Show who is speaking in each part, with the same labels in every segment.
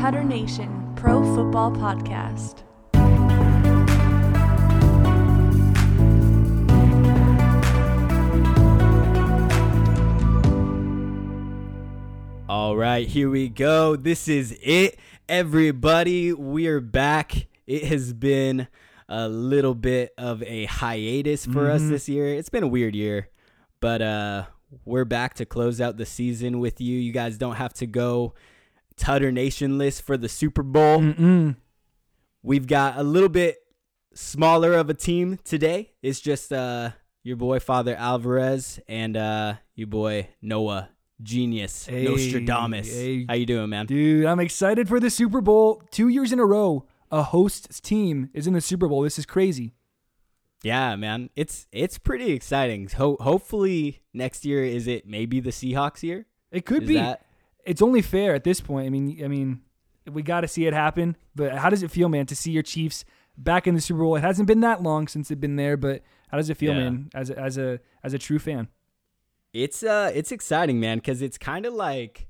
Speaker 1: Tutter Nation Pro Football Podcast.
Speaker 2: All right, here we go. This is it, everybody. We are back. It has been a little bit of a hiatus for us
Speaker 3: Mhm.
Speaker 2: this year. It's been a weird year, but uh we're back to close out the season with you. You guys don't have to go Tutter Nation list for the Super Bowl.
Speaker 3: Mm-mm.
Speaker 2: We've got a little bit smaller of a team today. It's just uh your boy Father Alvarez and uh your boy Noah Genius
Speaker 3: Hey,
Speaker 2: Nostradamus.
Speaker 3: hey.
Speaker 2: How you doing, man?
Speaker 3: Dude, I'm excited for the Super Bowl. Two years in a row, a host's team is in the Super Bowl. This is crazy.
Speaker 2: Yeah, man. It's it's pretty exciting. Ho- hopefully next year is it maybe the Seahawks year?
Speaker 3: It could
Speaker 2: Is
Speaker 3: be.
Speaker 2: that
Speaker 3: It's only fair at this point. I mean, I mean, we got to see it happen. But how does it feel, man, to see your Chiefs back in the Super Bowl? It hasn't been that long since they've been there, but how does it feel,
Speaker 2: Yeah.
Speaker 3: man, as a, as a as a true fan?
Speaker 2: It's uh it's exciting, man, cuz it's kind of like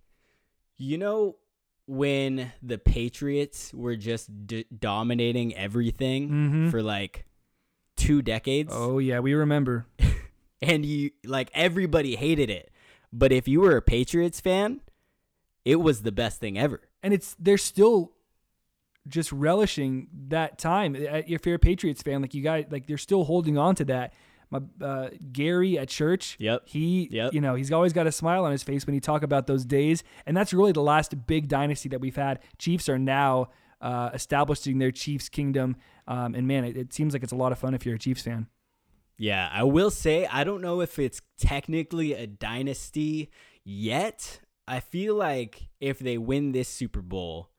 Speaker 2: you know when the Patriots were just d- dominating everything
Speaker 3: Mhm.
Speaker 2: for like two decades
Speaker 3: Oh yeah, we remember.
Speaker 2: and you like everybody hated it. But if you were a Patriots fan, it was the best thing ever.
Speaker 3: and it's they're still just relishing that time. Uh, If you're a Patriots fan, like you guys, like they're still holding on to that. My uh, Gary at church,
Speaker 2: Yep.
Speaker 3: he,
Speaker 2: Yep.
Speaker 3: you know, he's always got a smile on his face when he talk about those days, and that's really the last big dynasty that we've had. Chiefs are now uh, establishing their Chiefs kingdom, um, and man, it, it seems like it's a lot of fun if you're a Chiefs fan.
Speaker 2: Yeah, I will say I don't know if it's technically a dynasty yet. I feel like if they win this Super Bowl,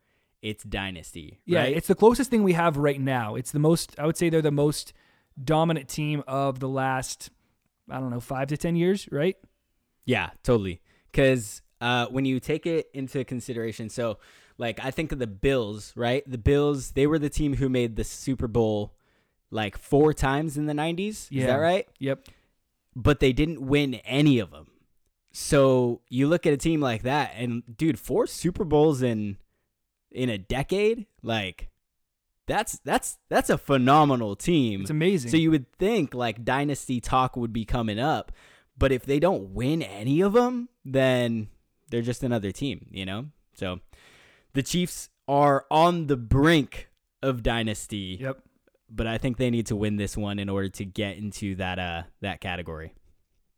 Speaker 2: it's dynasty.
Speaker 3: Yeah,
Speaker 2: right?
Speaker 3: it's the closest thing we have right now. It's the most, I would say, they're the most dominant team of the last, I don't know, five to ten years, right?
Speaker 2: Yeah, totally. Because uh, when you take it into consideration, so like I think of the Bills, right? The Bills, they were the team who made the Super Bowl like four times in the 90s. Is that right?
Speaker 3: Yep.
Speaker 2: But they didn't win any of them. So you look at a team like that, and dude, four Super Bowls in in a decade, like that's that's that's a phenomenal team.
Speaker 3: It's amazing.
Speaker 2: So you would think like dynasty talk would be coming up, but if they don't win any of them, then they're just another team, you know? So the Chiefs are on the brink of dynasty,
Speaker 3: yep.
Speaker 2: but I think they need to win this one in order to get into that uh that category.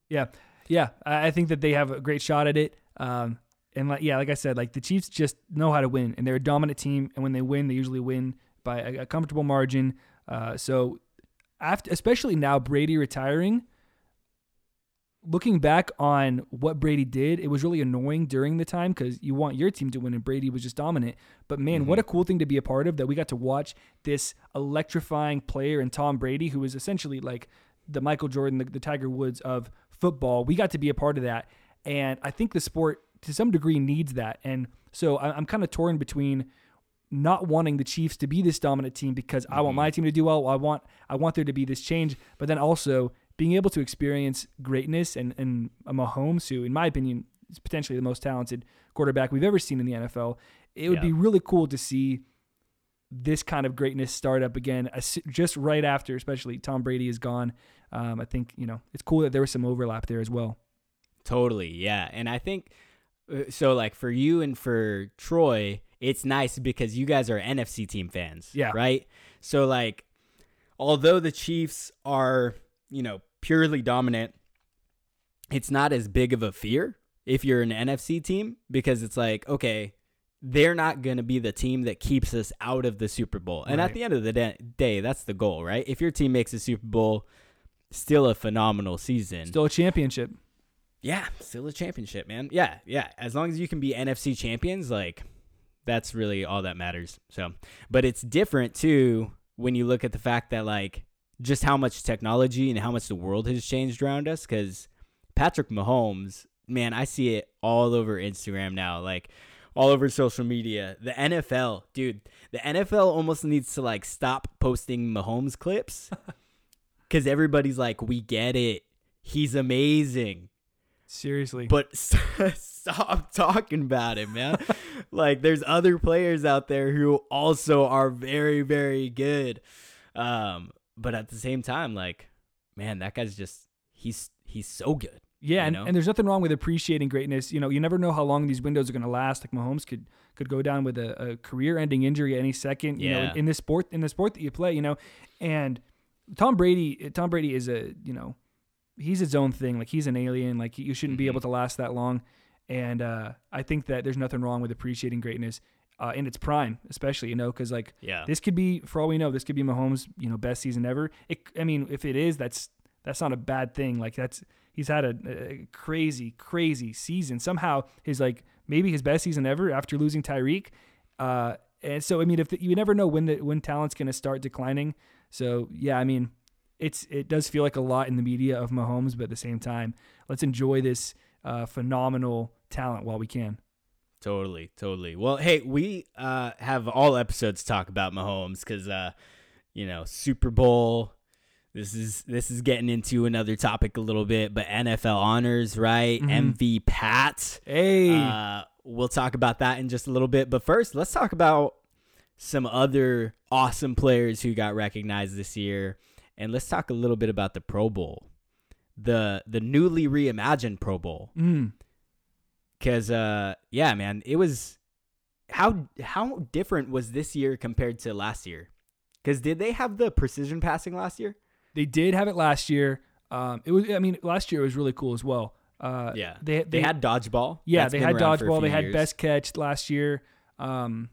Speaker 3: Yeah. Yeah. I think that they have a great shot at it. Um, and like, yeah, like I said, like the Chiefs just know how to win, and they're a dominant team. And when they win, they usually win by a, a comfortable margin. Uh, so after, especially now, Brady retiring. Looking back on what Brady did, it was really annoying during the time because you want your team to win, and Brady was just dominant. But man, what a cool thing to be a part of that we got to watch this electrifying player in Tom Brady, who was essentially like the Michael Jordan, the, the Tiger Woods of football. We got to be a part of that. And I think the sport, to some degree, needs that. And so I'm kind of torn between not wanting the Chiefs to be this dominant team because I want mm-hmm. my team to do well. I want I want there to be this change, but then also being able to experience greatness and and a Mahomes, who in my opinion is potentially the most talented quarterback we've ever seen in the NFL. It would
Speaker 2: Yeah.
Speaker 3: be really cool to see this kind of greatness start up again, just right after, especially Tom Brady is gone. Um, I think you know it's cool that there was some overlap there as well.
Speaker 2: Totally, yeah. And I think uh, so. Like for you and for Troy, it's nice because you guys are NFC team fans,
Speaker 3: Yeah.
Speaker 2: right? So like, although the Chiefs are you know purely dominant, it's not as big of a fear if you're an NFC team because it's like okay. They're not going to be the team that keeps us out of the Super Bowl. And at the end of the da- day, that's the goal, right? If your team makes a Super Bowl, still a phenomenal season.
Speaker 3: Still a championship.
Speaker 2: Yeah, still a championship, man. Yeah, yeah. As long as you can be NFC champions, like that's really all that matters. So, but it's different too when you look at the fact that like just how much technology and how much the world has changed around us. Because Patrick Mahomes, man, I see it all over Instagram now, like all over social media. The NFL, dude, the NFL almost needs to like stop posting Mahomes clips because everybody's like, we get it. He's amazing.
Speaker 3: Seriously.
Speaker 2: but stop talking about it, man. like there's other players out there who also are very very good. Um but at the same time like man, that guy's just he's he's so good.
Speaker 3: Yeah, and, and there's nothing wrong with appreciating greatness. You know, you never know how long these windows are going to last. Like Mahomes could could go down with a, a career-ending injury any second. You know,
Speaker 2: Yeah.
Speaker 3: in, in this sport, in the sport that you play, you know, and Tom Brady, Tom Brady is a you know, he's his own thing. Like he's an alien. Like you shouldn't be
Speaker 2: Mhm.
Speaker 3: able to last that long. And uh, I think that there's nothing wrong with appreciating greatness uh, in its prime, especially you know, because like
Speaker 2: Yeah.
Speaker 3: this could be, for all we know, this could be Mahomes' you know best season ever. It, I mean, if it is, that's that's not a bad thing. Like that's he's had a, a crazy, crazy season. Somehow his like maybe his best season ever after losing Tyreek. Uh, and so I mean, if the, you never know when the when talent's going to start declining. So yeah, I mean, it's it does feel like a lot in the media of Mahomes, but at the same time, let's enjoy this uh, phenomenal talent while we can.
Speaker 2: Totally, totally. Well, hey, we uh, have all episodes talk about Mahomes because, uh, you know, Super Bowl. This is this is getting into another topic a little bit, but NFL honors, right?
Speaker 3: Mhm.
Speaker 2: MV Pat.
Speaker 3: Hey,
Speaker 2: Uh, we'll talk about that in just a little bit. But first, let's talk about some other awesome players who got recognized this year, and let's talk a little bit about the Pro Bowl, the the newly reimagined Pro Bowl.
Speaker 3: mm,
Speaker 2: Cause uh yeah, man, it was how how different was this year compared to last year? Cause did they have the precision passing last year?
Speaker 3: They did have it last year. Um, it was I mean last year it was really cool as well. Uh,
Speaker 2: Yeah.
Speaker 3: they
Speaker 2: They, had dodgeball.
Speaker 3: Yeah,
Speaker 2: That's
Speaker 3: they had
Speaker 2: around for a
Speaker 3: dodgeball. They had best catch last year. Um,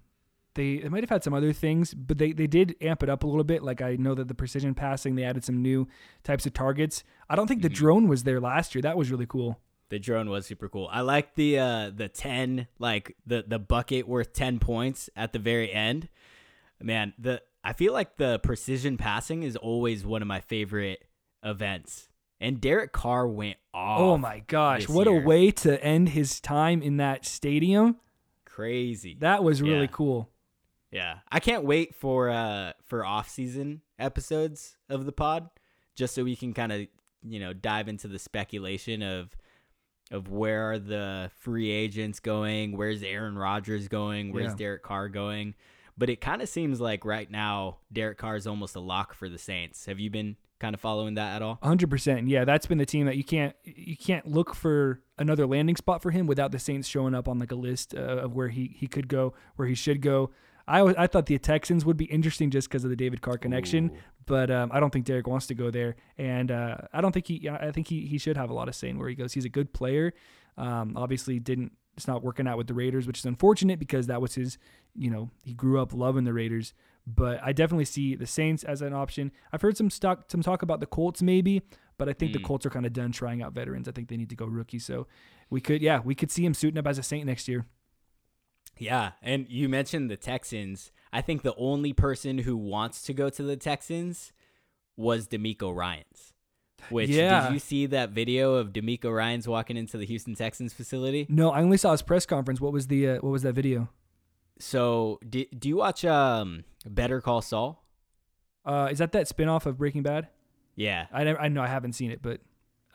Speaker 3: they they might have had some other things, but they they did amp it up a little bit. Like I know that the precision passing, they added some new types of targets. I don't think the
Speaker 2: Mhm.
Speaker 3: drone was there last year. That was really cool.
Speaker 2: The drone was super cool. I like the uh the ten like the the bucket worth ten points at the very end. Man, the I feel like the precision passing is always one of my favorite events. And Derek Carr went off.
Speaker 3: Oh my gosh, what a way to end his time in that stadium.
Speaker 2: Crazy.
Speaker 3: That was really
Speaker 2: Yeah.
Speaker 3: cool.
Speaker 2: Yeah, I can't wait for uh for off season episodes of the pod, just so we can kind of you know dive into the speculation of of where are the free agents going, where's Aaron Rodgers going, where's
Speaker 3: Yeah.
Speaker 2: Derek Carr going. But it kind of seems like right now Derek Carr is almost a lock for the Saints. Have you been kind of following that at all?
Speaker 3: hundred percent. Yeah, that's been the team that you can't you can't look for another landing spot for him without the Saints showing up on like a list uh, of where he he could go, where he should go. I I thought the Texans would be interesting just because of the David Carr connection,
Speaker 2: Ooh.
Speaker 3: but um, I don't think Derek wants to go there, and uh, I don't think he I think he he should have a lot of say in where he goes. He's a good player. Um, obviously, didn't it's not working out with the Raiders, which is unfortunate because that was his you know he grew up loving the Raiders. But I definitely see the Saints as an option. I've heard some stock, some talk about the Colts maybe, but I think the
Speaker 2: Mm.
Speaker 3: Colts are kind of done trying out veterans. I think they need to go rookie. So we could, yeah, we could see him suiting up as a Saint next year.
Speaker 2: Yeah, and you mentioned the Texans. I think the only person who wants to go to the Texans was DeMeco Ryans. Which
Speaker 3: Yeah.
Speaker 2: did you see that video of DeMeco Ryans walking into the Houston Texans facility?
Speaker 3: No, I only saw his press conference. What was the uh, what was that video?
Speaker 2: So, do, do you watch um Better Call Saul?
Speaker 3: Uh, is that that spinoff of Breaking Bad?
Speaker 2: Yeah.
Speaker 3: I never, I know I haven't seen it, but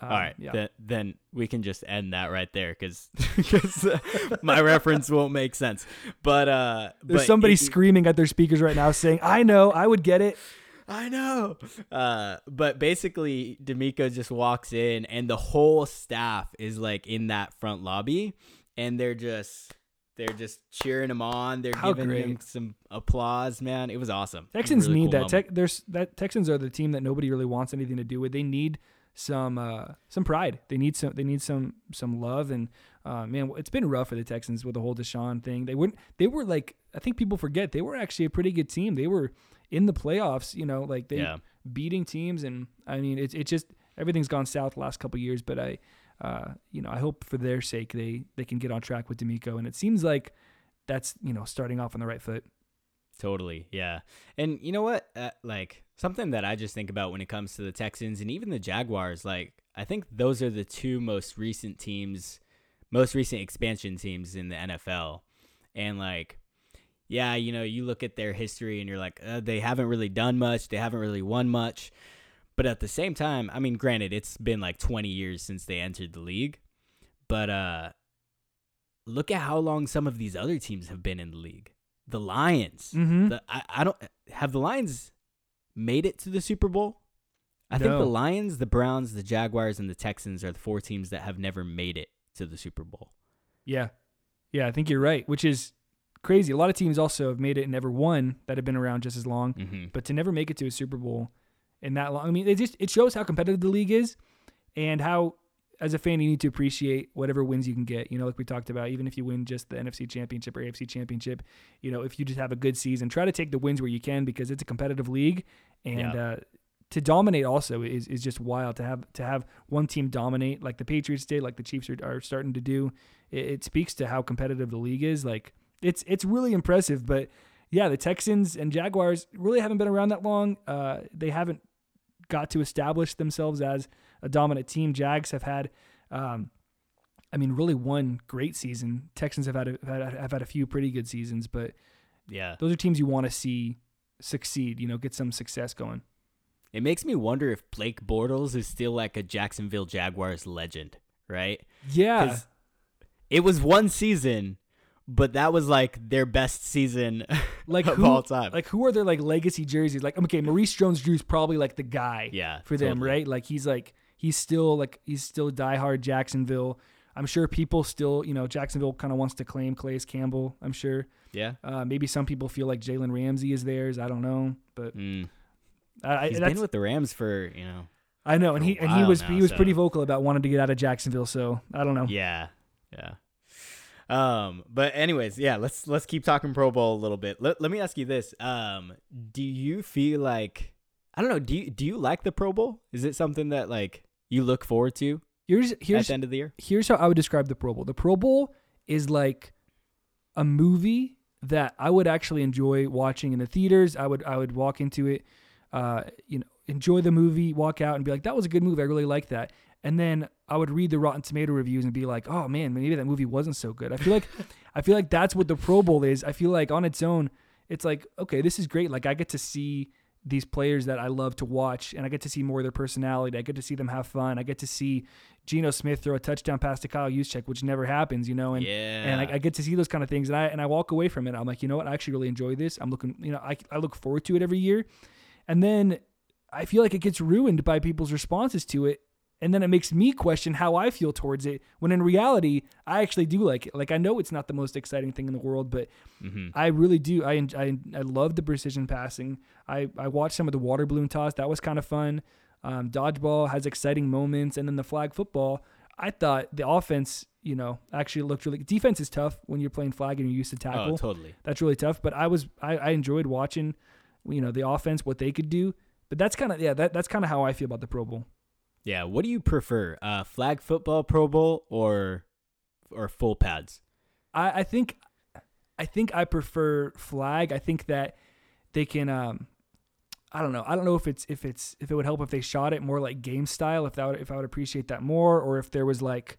Speaker 3: uh,
Speaker 2: All right,
Speaker 3: yeah.
Speaker 2: then, then we can just end that right there because my reference won't make sense. But uh,
Speaker 3: There's
Speaker 2: but
Speaker 3: somebody
Speaker 2: it-
Speaker 3: screaming at their speakers right now saying, "I know, I would get it."
Speaker 2: I know. Uh, but basically, DeMeco just walks in, and the whole staff is like in that front lobby, and they're just they're just cheering him on. They're
Speaker 3: How
Speaker 2: giving him some applause. Man, it was awesome. Was
Speaker 3: Texans
Speaker 2: really
Speaker 3: need
Speaker 2: cool
Speaker 3: that. Tex there's that Texans are the team that nobody really wants anything to do with. They need some uh, some pride. They need some they need some some love and uh, man, it's been rough for the Texans with the whole Deshaun thing. They wouldn't they were like I think people forget they were actually a pretty good team. They were in the playoffs, you know, like they
Speaker 2: Yeah.
Speaker 3: beating teams and I mean it's it's just everything's gone south the last couple of years, but I uh, you know, I hope for their sake they they can get on track with DeMeco and it seems like that's, you know, starting off on the right foot.
Speaker 2: Totally, yeah. And you know what? Uh, like something that I just think about when it comes to the Texans and even the Jaguars. Like I think those are the two most recent teams, most recent expansion teams in the NFL. And like, yeah, you know, you look at their history and you're like, uh, they haven't really done much. They haven't really won much. But at the same time, I mean, granted, it's been like 20 years since they entered the league. But uh look at how long some of these other teams have been in the league. The Lions.
Speaker 3: Mm-hmm.
Speaker 2: The, I, I don't have the Lions made it to the Super Bowl. I think the Lions, the Browns, the Jaguars, and the Texans are the four teams that have never made it to the Super Bowl.
Speaker 3: Yeah. Yeah, I think you're right, which is crazy. A lot of teams also have made it and never won that have been around just as long,
Speaker 2: Mm-hmm.
Speaker 3: but to never make it to a Super Bowl in that long, I mean, it just it shows how competitive the league is and how as a fan you need to appreciate whatever wins you can get. You know, like we talked about, even if you win just the NFC championship or AFC championship, you know, if you just have a good season, try to take the wins where you can because it's a competitive league and
Speaker 2: Yeah.
Speaker 3: uh to dominate also is, is just wild to have to have one team dominate like the Patriots did, like the Chiefs are, are starting to do. It, it speaks to how competitive the league is. Like it's it's really impressive. But yeah, the Texans and Jaguars really haven't been around that long. Uh, they haven't got to establish themselves as a dominant team. Jags have had, um, I mean, really one great season. Texans have had, a, have had have had a few pretty good seasons, but
Speaker 2: Yeah.
Speaker 3: those are teams you want to see succeed. You know, get some success going.
Speaker 2: It makes me wonder if Blake Bortles is still like a Jacksonville Jaguars legend, right?
Speaker 3: Yeah.
Speaker 2: It was one season, but that was like their best season
Speaker 3: like
Speaker 2: of
Speaker 3: who,
Speaker 2: all time.
Speaker 3: Like who are their like legacy jerseys? Like okay, Maurice Jones-Drew's probably like the guy.
Speaker 2: yeah,
Speaker 3: for them,
Speaker 2: totally.
Speaker 3: right? Like he's like he's still like he's still diehard Jacksonville. I'm sure people still, you know, Jacksonville kind of wants to claim Calais Campbell. I'm sure.
Speaker 2: Yeah.
Speaker 3: Uh, maybe some people feel like Jalen Ramsey is theirs. I don't know, but
Speaker 2: Mm. He's been with the Rams for you know.
Speaker 3: I know, and he and he was
Speaker 2: now,
Speaker 3: he was pretty vocal about wanting to get out of Jacksonville. So I don't know.
Speaker 2: Yeah, yeah. Um, but anyways, yeah. Let's let's keep talking Pro Bowl a little bit. Let Let me ask you this. Um, do you feel like I don't know? Do you do you like the Pro Bowl? Is it something that like you look forward to
Speaker 3: Here's
Speaker 2: at
Speaker 3: here's
Speaker 2: the end of the year?
Speaker 3: here's how I would describe the Pro Bowl. The Pro Bowl is like a movie that I would actually enjoy watching in the theaters. I would I would walk into it, uh, you know, enjoy the movie, walk out and be like, that was a good movie. I really like that. And then I would read the Rotten Tomato reviews and be like, oh man, maybe that movie wasn't so good. I feel like I feel like that's what the Pro Bowl is. I feel like on its own, it's like, okay, this is great. Like I get to see these players that I love to watch and I get to see more of their personality. I get to see them have fun. I get to see Geno Smith throw a touchdown pass to Kyle Juszczyk, which never happens, you know, and
Speaker 2: yeah.
Speaker 3: and I, I get to see those kind of things, and I and I walk away from it. I'm like, you know what? I actually really enjoy this. I'm looking, you know, I I look forward to it every year, and then I feel like it gets ruined by people's responses to it, and then it makes me question how I feel towards it. When in reality, I actually do like it. Like I know it's not the most exciting thing in the world, but
Speaker 2: hmm
Speaker 3: I really do. I I I love the precision passing. I I watched some of the water balloon toss. That was kind of fun. Um, dodgeball has exciting moments, and then the flag football. I thought the offense, you know, actually looked really. Defense is tough when you're playing flag and you're used to tackle.
Speaker 2: Oh, totally.
Speaker 3: That's really tough. But I was I, I enjoyed watching, you know, the offense what they could do. But that's kind of yeah that that's kind of how I feel about the Pro Bowl.
Speaker 2: Yeah. What do you prefer, uh, flag football Pro Bowl or or full pads?
Speaker 3: I, I think I think I prefer flag. I think that they can um I don't know. I don't know if it's if it's if it would help if they shot it more like game style, if that would, if I would appreciate that more or if there was like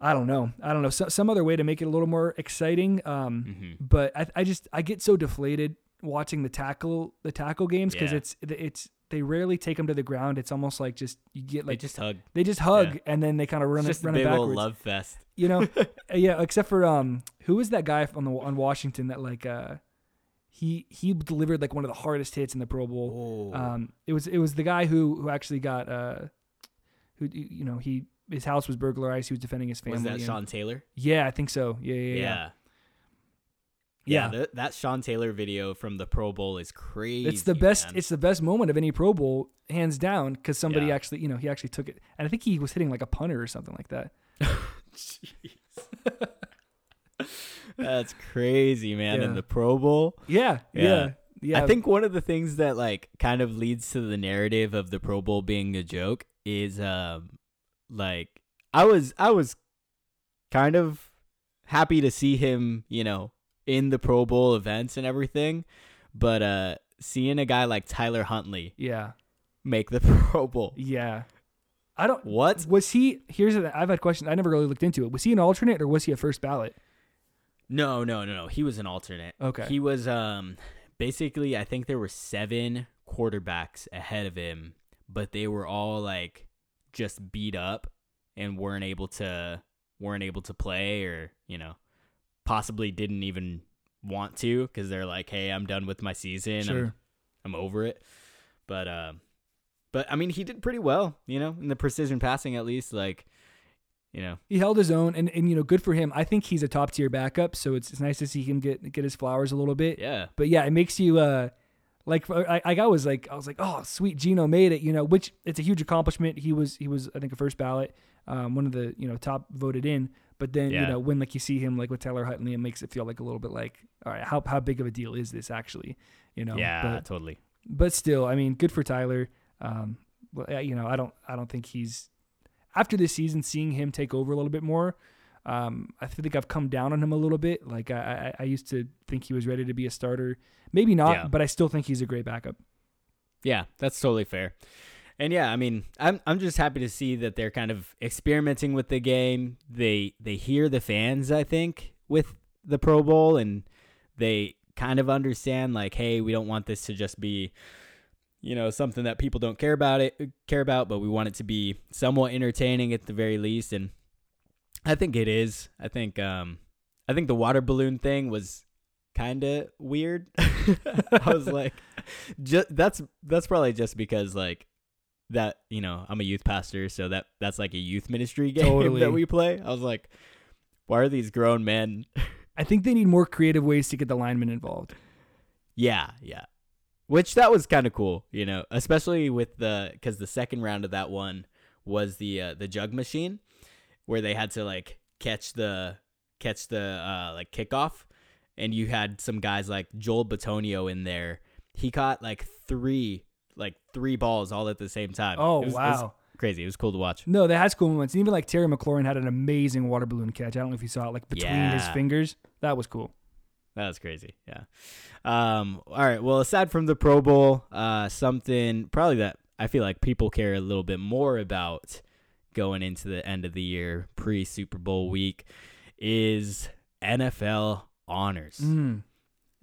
Speaker 3: I don't know. I don't know. So, some other way to make it a little more exciting. Um
Speaker 2: Mm-hmm.
Speaker 3: but I I just I get so deflated watching the tackle the tackle games cuz
Speaker 2: Yeah.
Speaker 3: it's it's they rarely take them to the ground. It's almost like just you get
Speaker 2: Like
Speaker 3: like
Speaker 2: just hug.
Speaker 3: they just hug
Speaker 2: yeah.
Speaker 3: and then they kind of run
Speaker 2: It's
Speaker 3: it run it
Speaker 2: big old
Speaker 3: backwards
Speaker 2: love fest.
Speaker 3: you know Uh, yeah except for um who was that guy on the on washington that like uh he he delivered like one of the hardest hits in the pro bowl
Speaker 2: Oh.
Speaker 3: um it was it was the guy who who actually got uh who you know he his house was burglarized he was defending his family
Speaker 2: was that Sean Taylor?
Speaker 3: yeah i think so yeah yeah yeah,
Speaker 2: Yeah.
Speaker 3: Yeah.
Speaker 2: Yeah, th- that Sean Taylor video from the Pro Bowl is crazy.
Speaker 3: it's the best
Speaker 2: man.
Speaker 3: it's the best moment of any pro bowl hands down because somebody
Speaker 2: Yeah.
Speaker 3: actually you know he actually took it and i think he was hitting like a punter or something like that
Speaker 2: Jeez. That's crazy, man. In the Pro Bowl,
Speaker 3: yeah yeah
Speaker 2: Yeah.
Speaker 3: yeah,
Speaker 2: I think one of the things that like kind of leads to the narrative of the Pro Bowl being a joke is um like I was I was kind of happy to see him, you know, in the Pro Bowl events and everything, but uh seeing a guy like Tyler Huntley
Speaker 3: yeah
Speaker 2: make the Pro Bowl.
Speaker 3: yeah i don't
Speaker 2: What?
Speaker 3: Was he? Here's a, I've had questions. I never really looked into it. Was he an alternate or was he a first ballot?
Speaker 2: No, no, no, no. He was an alternate.
Speaker 3: Okay.
Speaker 2: He was um basically I think there were 7 quarterbacks ahead of him, but they were all like just beat up and weren't able to weren't able to play or you know possibly didn't even want to because they're like, hey, I'm done with my season.
Speaker 3: Sure.
Speaker 2: I'm, I'm over it. But um, but I mean, he did pretty well, you know, in the precision passing at least. Like, you know,
Speaker 3: He held his own, and, and you know, good for him. I think he's a top tier backup, so it's, it's nice to see him get get his flowers a little bit.
Speaker 2: yeah,
Speaker 3: But yeah, it makes you uh like I, I was like I was like oh sweet Geno made it you know which it's a huge accomplishment he was he was I think a first ballot um one of the you know top voted in but then you know when like you see him like with Tyler Huntley it makes it feel like a little bit like all right how how big of a deal is this actually you know
Speaker 2: yeah,
Speaker 3: but
Speaker 2: totally.
Speaker 3: but still I mean good for Tyler um well, you know I don't I don't think he's after this season seeing him take over a little bit more um, I think I've come down on him a little bit. Like I, I, I used to think he was ready to be a starter. Maybe not,
Speaker 2: Yeah.
Speaker 3: but I still think he's a great backup.
Speaker 2: Yeah, that's totally fair. And yeah, I mean, I'm I'm just happy to see that they're kind of experimenting with the game. They they hear the fans, I think, with the Pro Bowl and they kind of understand like, hey, we don't want this to just be you know, something that people don't care about it care about, but we want it to be somewhat entertaining at the very least and I think it is. I think um I think the water balloon thing was kind of weird. I was like just that's that's probably just because like that you know I'm a youth pastor, so that that's like a youth ministry game
Speaker 3: Totally.
Speaker 2: that we play. I was like, why are these grown men?
Speaker 3: I think they need more creative ways to get the linemen involved.
Speaker 2: yeah, yeah. Which that was kind of cool, you know, especially with the because the second round of that one was the uh, the jug machine, where they had to like catch the catch the uh, like kickoff, and you had some guys like Joel Bitonio in there. He caught like three like three balls all at the same time.
Speaker 3: Oh
Speaker 2: It was- it was
Speaker 3: wow!
Speaker 2: crazy! It was cool to watch.
Speaker 3: No, they had school moments. And even like Terry McLaurin had an amazing water balloon catch. I don't know if you saw it, like between his fingers. That was cool.
Speaker 2: That was crazy. Yeah. Um, all right. Well, aside from the Pro Bowl, uh, something probably that I feel like people care a little bit more about going into the end of the year, pre Super Bowl week, is NFL honors.
Speaker 3: Mm.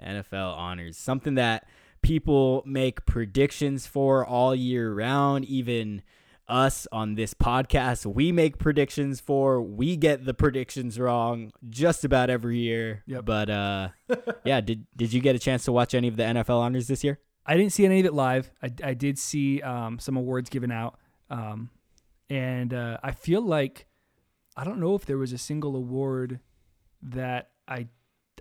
Speaker 2: NFL honors. Something that people make predictions for all year round, even us on this podcast, we make predictions for. We get the predictions wrong just about every year.
Speaker 3: Yep.
Speaker 2: But uh yeah, did did you get a chance to watch any of the NFL honors this year?
Speaker 3: I didn't see any of it live. I, I did see um, some awards given out, um, and uh, I feel like I don't know if there was a single award that I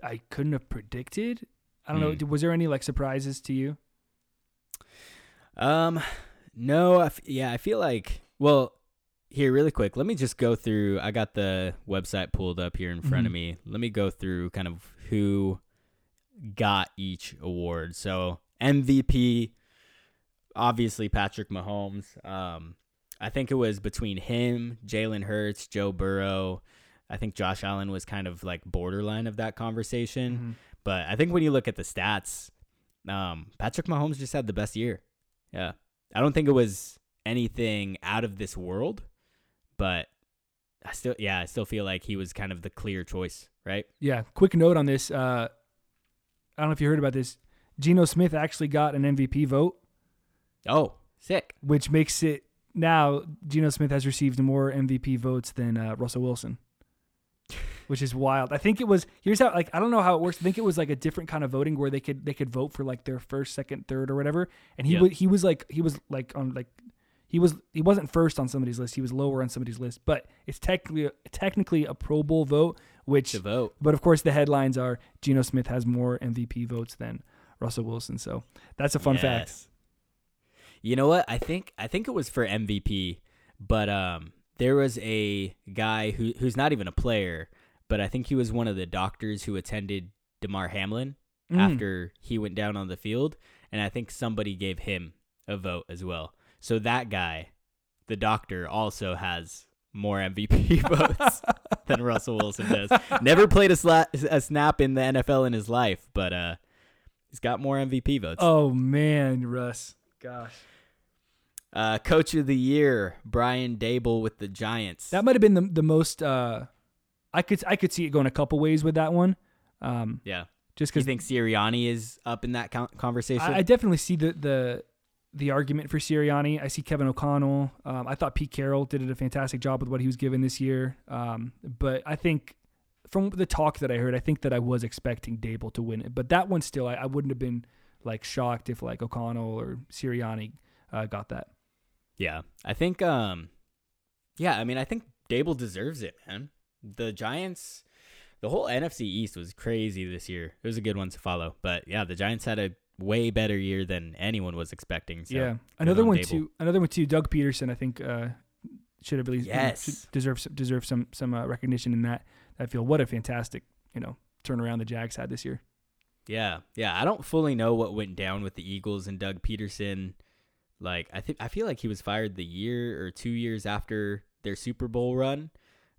Speaker 3: I couldn't have predicted. I don't
Speaker 2: Hmm.
Speaker 3: know. Was there any like surprises to you?
Speaker 2: Um no, I f- yeah, I feel like well, here really quick. Let me just go through I got the website pulled up here in front of
Speaker 3: Mhm.
Speaker 2: me. Let me go through kind of who got each award. So, MVP obviously Patrick Mahomes. Um I think it was between him, Jalen Hurts, Joe Burrow. I think Josh Allen was kind of like borderline of that conversation. But I think when you look at the stats, um, Patrick Mahomes just had the best year. Yeah. I don't think it was anything out of this world, but I still, yeah, I still feel like he was kind of the clear choice, right?
Speaker 3: Yeah. Quick note on this. Uh, I don't know if you heard about this. Geno Smith actually got an MVP vote,
Speaker 2: Oh, sick.
Speaker 3: which makes it now Geno Smith has received more MVP votes than uh, Russell Wilson, which is wild. I think it was here's how like I don't know how it works. I think it was like a different kind of voting where they could they could vote for like their first, second, third, or whatever. And he
Speaker 2: Yeah.
Speaker 3: wa- he was like he was like on like he was he wasn't first on somebody's list. He was lower on somebody's list, but it's technically technically a Pro Bowl vote, which
Speaker 2: To vote.
Speaker 3: but of course, the headlines are Geno Smith has more MVP votes than Russell Wilson. So that's a fun fact.
Speaker 2: You know what? I think I think it was for MVP, but um, there was a guy who who's not even a player, but I think he was one of the doctors who attended Damar Hamlin
Speaker 3: Mm.
Speaker 2: after he went down on the field, and I think somebody gave him a vote as well. So that guy, the doctor, also has more MVP votes than Russell Wilson does. Never played a, sla- a snap in the NFL in his life, but uh, he's got more MVP votes.
Speaker 3: Oh man, Russ. Gosh,
Speaker 2: Uh, Coach of the Year, Brian Daboll with the Giants.
Speaker 3: that might have been the the most. Uh, I could I could see it going a couple ways with that one. Um,
Speaker 2: yeah.
Speaker 3: just
Speaker 2: because you think Sirianni is up in that conversation?
Speaker 3: I, I definitely see the the the argument for Sirianni. I see Kevin O'Connell. Um, I thought Pete Carroll did a fantastic job with what he was given this year. Um, but I think from the talk that I heard, I think that I was expecting Daboll to win it. But that one still, I, I wouldn't have been like shocked if like O'Connell or Sirianni uh, got that.
Speaker 2: Yeah, I think. Um, yeah, I mean, I think Daboll deserves it, man. The Giants, the whole NFC East was crazy this year. It was a good one to follow, but yeah, the Giants had a way better year than anyone was expecting. So
Speaker 3: yeah, another
Speaker 2: on
Speaker 3: one
Speaker 2: Daboll.
Speaker 3: too. Another one too. Doug Pederson, I think, uh, should have at least
Speaker 2: Yes.
Speaker 3: deserve some- deserve some some uh, recognition in that. I feel what a fantastic you know turnaround the Jags had this year.
Speaker 2: Yeah, yeah. I don't fully know what went down with the Eagles and Doug Pederson. Like, I think I feel like he was fired the year or two years after their Super Bowl run,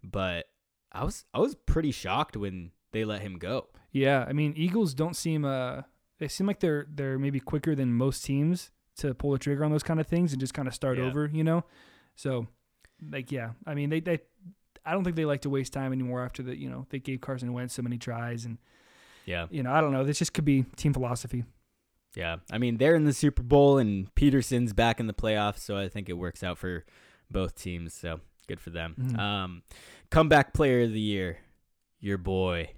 Speaker 2: but I was I was pretty shocked when they let him go.
Speaker 3: Yeah, I mean Eagles don't seem uh they seem like they're they're maybe quicker than most teams to pull the trigger on those kind of things and just kind of start
Speaker 2: Yeah.
Speaker 3: over, you know. So, like, yeah, I mean they they I don't think they like to waste time anymore after the you know they gave Carson Wentz so many tries and
Speaker 2: Yeah,
Speaker 3: you know I don't know this just could be team philosophy.
Speaker 2: yeah. I mean, they're in the Super Bowl and Pederson's back in the playoffs, so I think it works out for both teams. So good for them.
Speaker 3: Mhm.
Speaker 2: Um, comeback player of the year, your boy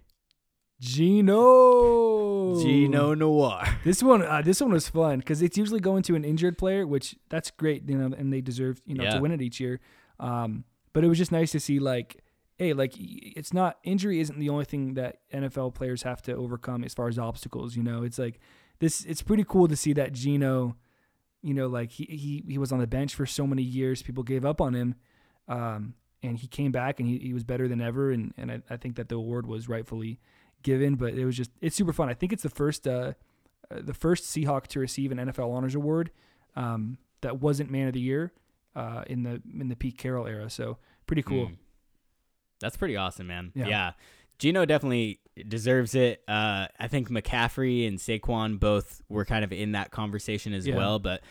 Speaker 3: Geno
Speaker 2: Geno Noir.
Speaker 3: This one, uh, this one was fun because it's usually going to an injured player, which that's great, you know, and they deserve, you know,
Speaker 2: Yeah.
Speaker 3: to win it each year. Um, but it was just nice to see, like, hey, like it's not injury isn't the only thing that NFL players have to overcome as far as obstacles. You know, it's like this. It's pretty cool to see that Geno, you know, like he he he was on the bench for so many years. People gave up on him, um, and he came back and he, he was better than ever. And and I, I think that the award was rightfully given. But it was just it's super fun. I think it's the first. Uh, uh, the first Seahawk to receive an NFL Honors Award um, that wasn't Man of the Year uh, in the in the Pete Carroll era. So pretty cool.
Speaker 2: Mm. That's pretty awesome, man.
Speaker 3: Yeah.
Speaker 2: Yeah. Geno definitely deserves it. Uh, I think McCaffrey and Saquon both were kind of in that conversation as
Speaker 3: Yeah.
Speaker 2: well. But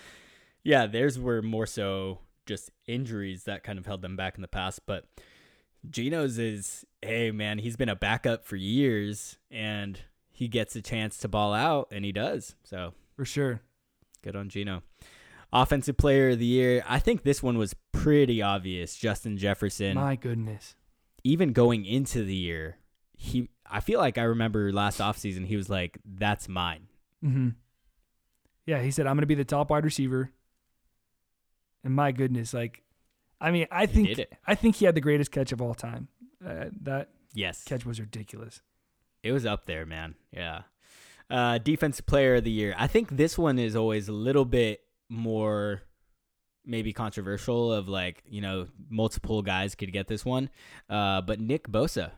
Speaker 2: yeah, theirs were more so just injuries that kind of held them back in the past. But Geno's is, hey, man, he's been a backup for years and he gets a chance to ball out and he does. So
Speaker 3: For sure.
Speaker 2: Good on Gino. Offensive player of the year. I think this one was pretty obvious. Justin Jefferson.
Speaker 3: My goodness.
Speaker 2: Even going into the year, he I feel like I remember last offseason he was like, That's mine.
Speaker 3: hmm Yeah, he said, "I'm going to be the top wide receiver." And my goodness, like, I mean, I think. I think he had the greatest catch of all time. Uh, that
Speaker 2: Yes.
Speaker 3: catch was ridiculous.
Speaker 2: It was up there, man. Yeah. Uh, defensive player of the year. I think this one is always a little bit more maybe controversial of like, you know, multiple guys could get this one. Uh, but Nick Bosa.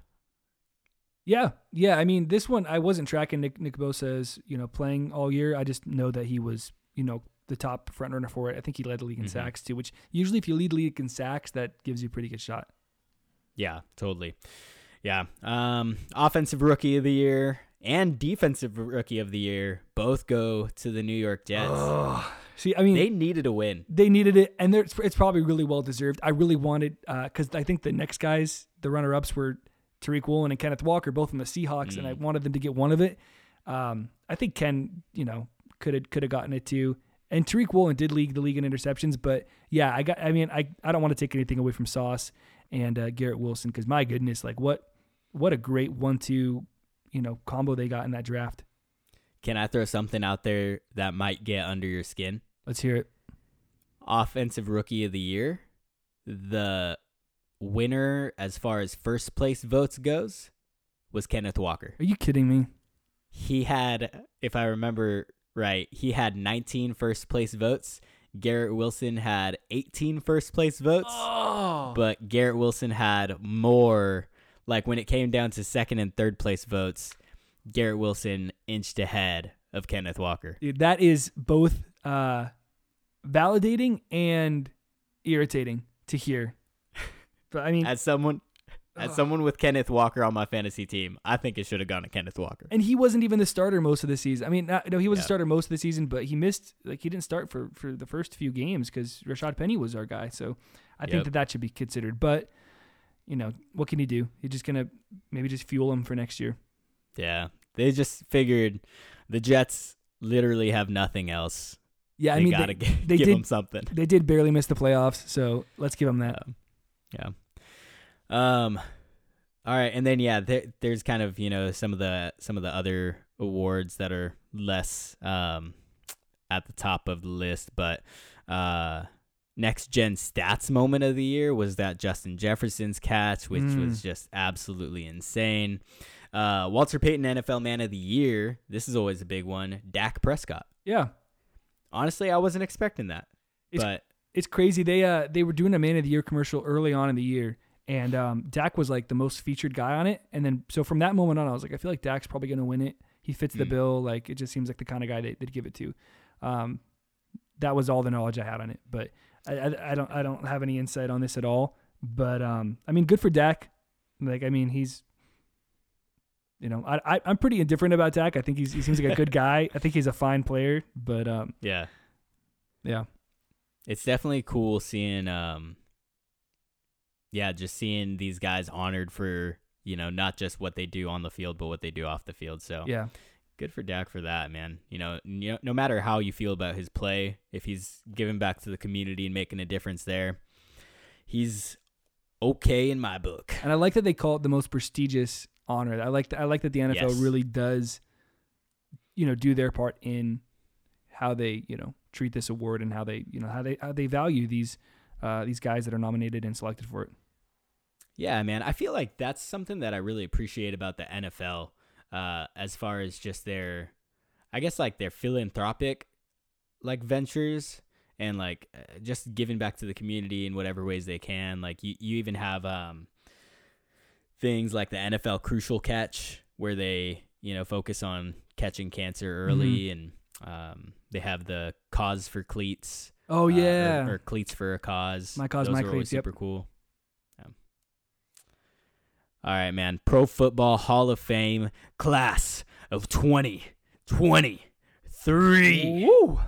Speaker 3: Yeah, yeah. I mean, this one I wasn't tracking Nick Nick Bosa's you know playing all year. I just know that he was you know the top front runner for it. I think he led the league in
Speaker 2: Mhm.
Speaker 3: sacks too, which usually if you lead the league in sacks, that gives you a pretty good shot.
Speaker 2: Yeah, totally. Yeah. Um, offensive rookie of the year and defensive rookie of the year both go to the New York Jets.
Speaker 3: Oh, see, I mean,
Speaker 2: they needed a win.
Speaker 3: They needed it, and it's, it's probably really well deserved. I really wanted because I think the next guys, the runner ups, were Tariq Woolen and Kenneth Walker, both from the Seahawks, and I
Speaker 2: Mm.
Speaker 3: wanted them to get one of it. Um, I think Ken, you know, could have could have gotten it too. And Tariq Woolen did lead the league in interceptions, but yeah, I got. I mean, I I don't want to take anything away from Sauce and uh, Garrett Wilson because my goodness, like what what a great one-two, you know, combo they got in that draft.
Speaker 2: Can I throw something out there that might get under your skin?
Speaker 3: Let's hear it.
Speaker 2: Offensive rookie of the year. The winner as far as first place votes goes was Kenneth Walker.
Speaker 3: Are you kidding me?
Speaker 2: He had, if I remember right, he had 19 first place votes. Garrett Wilson had 18 first place votes.
Speaker 3: Oh,
Speaker 2: but Garrett Wilson had more. Like when it came down to second and third place votes, Garrett Wilson inched ahead of Kenneth Walker.
Speaker 3: Dude, that is both uh, validating and irritating to hear. But I mean,
Speaker 2: As someone, as someone with Kenneth Walker on my fantasy team, I think it should have gone to Kenneth Walker.
Speaker 3: and he wasn't even the starter most of the season. I mean, not, no, he was a starter most of the season, but he missed like he didn't start for for the first few games because Rashad Penny was our guy. So I think
Speaker 2: Yep.
Speaker 3: that that should be considered. But you know, what can he do? He's just gonna maybe just fuel him for next year.
Speaker 2: Yeah, they just figured the Jets literally have nothing else.
Speaker 3: Yeah, I
Speaker 2: they
Speaker 3: mean
Speaker 2: gotta
Speaker 3: they, they
Speaker 2: give
Speaker 3: did
Speaker 2: him something.
Speaker 3: they did barely miss the playoffs, so let's give them that.
Speaker 2: Um, yeah. Um. All right, and then yeah, there, there's kind of you know some of the some of the other awards that are less um at the top of the list, but uh, next gen stats moment of the year was that Justin Jefferson's catch, which
Speaker 3: Mm.
Speaker 2: was just absolutely insane. Uh, Walter Payton NFL Man of the Year. This is always a big one. Dak Prescott.
Speaker 3: Yeah,
Speaker 2: Honestly, I wasn't expecting that,
Speaker 3: It's-
Speaker 2: but
Speaker 3: it's crazy. They uh they were doing a man of the year commercial early on in the year, and um, Dak was like the most featured guy on it. And then so from that moment on, I was like, I feel like Dak's probably gonna win it. He fits the
Speaker 2: Mm.
Speaker 3: bill. Like it just seems like the kind of guy they, they'd give it to. Um, that was all the knowledge I had on it, but I, I, I don't I don't have any insight on this at all. But um, I mean, good for Dak. Like I mean, he's. You know, I, I I'm pretty indifferent about Dak. I think he's, he seems like a good guy. I think he's a fine player, but um,
Speaker 2: yeah.
Speaker 3: yeah,
Speaker 2: it's definitely cool seeing um yeah just seeing these guys honored for you know not just what they do on the field but what they do off the field so
Speaker 3: yeah.
Speaker 2: good for Dak for that man you know no matter how you feel about his play if he's giving back to the community and making a difference there he's okay in my book
Speaker 3: And I like that they call it the most prestigious honor. I like that. I like that the NFL
Speaker 2: Yes.
Speaker 3: really does, you know, do their part in how they, you know, treat this award and how they, you know, how they how they value these uh, these guys that are nominated and selected for it.
Speaker 2: Yeah, man. I feel like that's something that I really appreciate about the NFL, uh, as far as just their, I guess like their philanthropic, like ventures and like uh, just giving back to the community in whatever ways they can. Like you, you even have um, things like the NFL Crucial Catch, where they you know focus on catching cancer early, and um, they have the Cause for Cleats.
Speaker 3: Oh
Speaker 2: uh, or-
Speaker 3: yeah,
Speaker 2: or, cleats for a cause.
Speaker 3: My cause,
Speaker 2: Those
Speaker 3: my cleats, yep.
Speaker 2: Super cool. All right, man. Pro Football Hall of Fame class of 2023.
Speaker 3: Woo!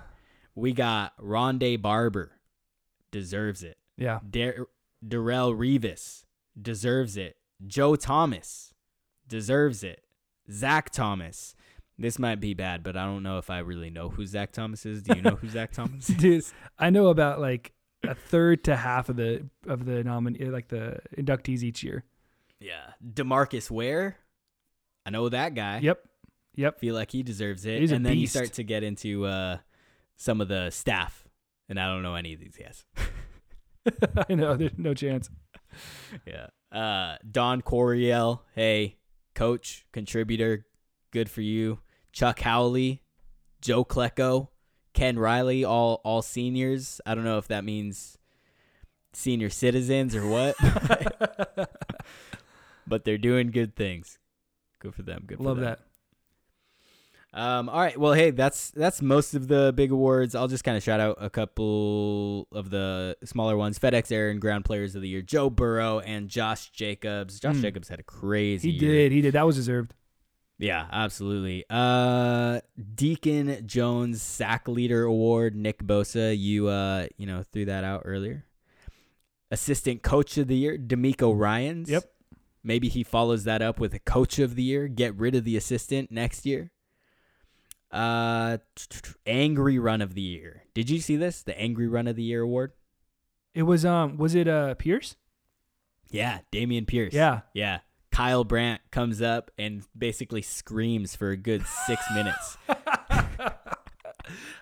Speaker 2: We got Rondé Barber, deserves it.
Speaker 3: Yeah,
Speaker 2: Dar- Darrelle Revis deserves it. Joe Thomas deserves it. Zach Thomas. This might be bad, but I don't know if I really know who Zach Thomas is. Do you know who Zach Thomas is?
Speaker 3: I know about like a third to half of the of the nomin like the inductees each year.
Speaker 2: Yeah. Demarcus Ware. I know that guy.
Speaker 3: Yep, yep.
Speaker 2: Feel like he deserves it.
Speaker 3: He's
Speaker 2: and then you start to get into uh, some of the staff. And I don't know any of these guys.
Speaker 3: I know there's no chance.
Speaker 2: yeah. Uh, Don Coryell. Hey, coach, contributor. Good for you. Chuck Howley, Joe Klecko, Ken Riley, all all seniors. I don't know if that means senior citizens or what, but they're doing good things. Good for them. Good for
Speaker 3: Love
Speaker 2: them.
Speaker 3: that.
Speaker 2: Um, all right. Well, hey, that's that's most of the big awards. I'll just kind of shout out a couple of the smaller ones. FedEx Air and Ground Players of the Year: Joe Burrow and Josh Jacobs. Josh
Speaker 3: Mm.
Speaker 2: Jacobs had a crazy.
Speaker 3: He
Speaker 2: year.
Speaker 3: did. He did. That was deserved.
Speaker 2: Yeah, absolutely. Uh, Deacon Jones Sack Leader Award. Nick Bosa, you uh, you know, threw that out earlier. Assistant Coach of the Year: DeMeco Ryan's.
Speaker 3: Yep.
Speaker 2: Maybe he follows that up with a Coach of the Year. Get rid of the assistant next year. Uh, Angry Run of the Year. Did you see this? The Angry Run of the Year award.
Speaker 3: It was um was it uh Pierce?
Speaker 2: Yeah, Dameon Pierce.
Speaker 3: Yeah.
Speaker 2: Yeah. Kyle Brandt comes up and basically screams for a good six minutes.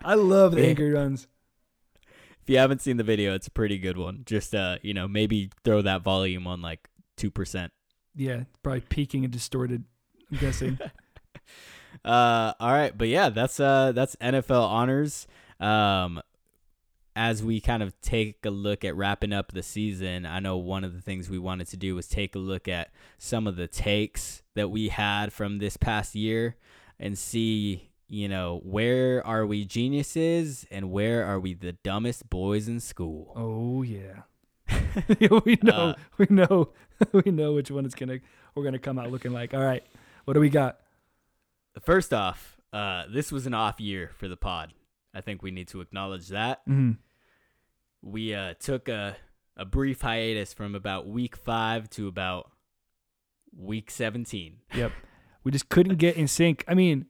Speaker 3: I love the angry runs.
Speaker 2: If you haven't seen the video, it's a pretty good one. Just uh, you know, maybe throw that volume on like two percent.
Speaker 3: Yeah, probably peaking and distorted. I'm guessing.
Speaker 2: Uh, all right, but yeah, that's uh, that's NFL honors. Um, as we kind of take a look at wrapping up the season, I know one of the things we wanted to do was take a look at some of the takes that we had from this past year and see, you know, where are we geniuses and where are we the dumbest boys in school.
Speaker 3: oh yeah. we know.
Speaker 2: Uh,
Speaker 3: we know. we know which one is gonna we're gonna come out looking like. All right. What do we got?
Speaker 2: First off, uh, this was an off year for the pod. I think we need to acknowledge that.
Speaker 3: Mm-hmm.
Speaker 2: we uh, took a, a brief hiatus from about week five to about week 17.
Speaker 3: Yep. We just couldn't get in sync. I mean,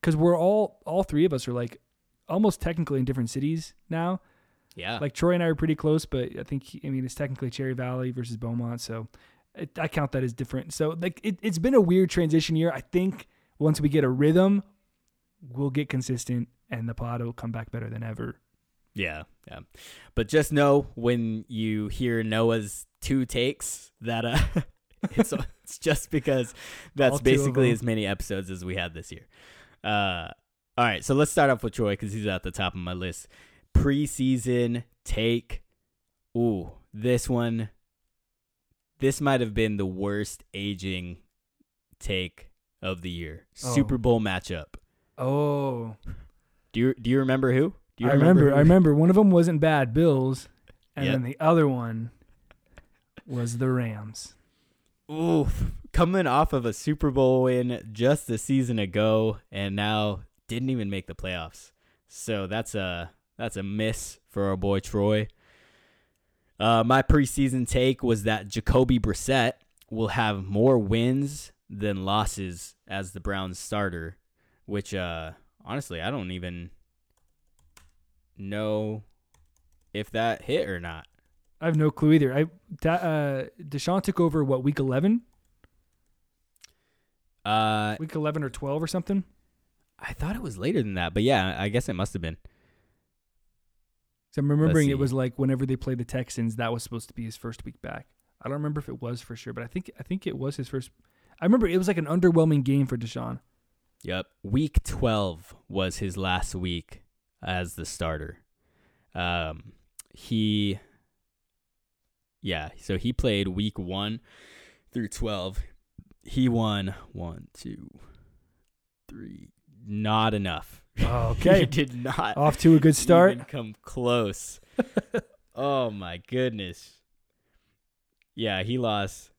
Speaker 3: because we're all all three of us are like almost technically in different cities now.
Speaker 2: Yeah.
Speaker 3: Like Troy and I are pretty close, but I think I mean it's technically Cherry Valley versus Beaumont, so it, I count that as different. So like it, it's been a weird transition year. I think once we get a rhythm, we'll get consistent, and the pod will come back better than ever.
Speaker 2: Yeah, yeah. But just know when you hear Noah's two takes that uh it's it's just because that's
Speaker 3: All two of
Speaker 2: basically as many episodes as we had this year. Uh all right, so let's start off with Troy cuz he's at the top of my list. Preseason take. Ooh, this one this might have been the worst aging take of the year.
Speaker 3: Oh.
Speaker 2: Super Bowl matchup.
Speaker 3: Oh,
Speaker 2: Do you do you remember who? Do you
Speaker 3: I remember.
Speaker 2: who-
Speaker 3: I remember one of them wasn't bad, Bills, and
Speaker 2: Yep.
Speaker 3: then the other one was the Rams.
Speaker 2: Oof. Coming off of a Super Bowl win just a season ago and now didn't even make the playoffs. So that's a that's a miss for our boy Troy. Uh, my preseason take was that Jacoby Brissett will have more wins than losses as the Browns starter, which uh honestly I don't even know if that hit or not.
Speaker 3: I have no clue either. I da, uh, Deshaun took over what week eleven,
Speaker 2: Uh
Speaker 3: week eleven or twelve or something.
Speaker 2: I thought it was later than that, but yeah, I guess it must have been.
Speaker 3: So I'm remembering it was like whenever they played the Texans, that was supposed to be his first week back. I don't remember if it was for sure, but I think I think it was his first. I remember it was like an underwhelming game for Deshaun.
Speaker 2: Yep. Week 12 was his last week as the starter. Um he Yeah, so he played week 1 through 12. He won one, two, three. Not enough.
Speaker 3: Oh,
Speaker 2: he
Speaker 3: okay.
Speaker 2: did not
Speaker 3: Off to a good start.
Speaker 2: come close. oh my goodness. Yeah, he lost.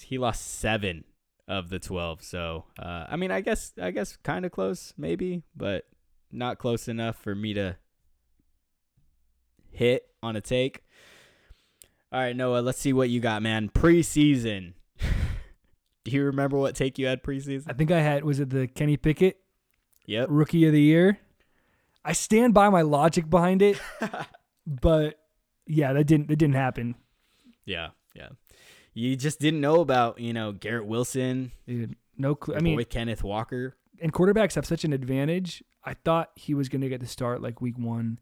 Speaker 2: He lost seven of the twelve. So, uh, I mean, I guess, I guess, kind of close, maybe, but not close enough for me to hit on a take. All right, Noah, let's see what you got, man. Preseason. You remember what take you had preseason?
Speaker 3: I think I had was it the Kenny Pickett
Speaker 2: Yep.
Speaker 3: Rookie of the Year. I stand by my logic behind it, but yeah, that didn't that didn't happen.
Speaker 2: Yeah, yeah. You just didn't know about, you know, Garrett Wilson,
Speaker 3: Dude, no clue. I mean,
Speaker 2: boy Kenneth Walker.
Speaker 3: and quarterbacks have such an advantage. I thought he was going to get the start like week one,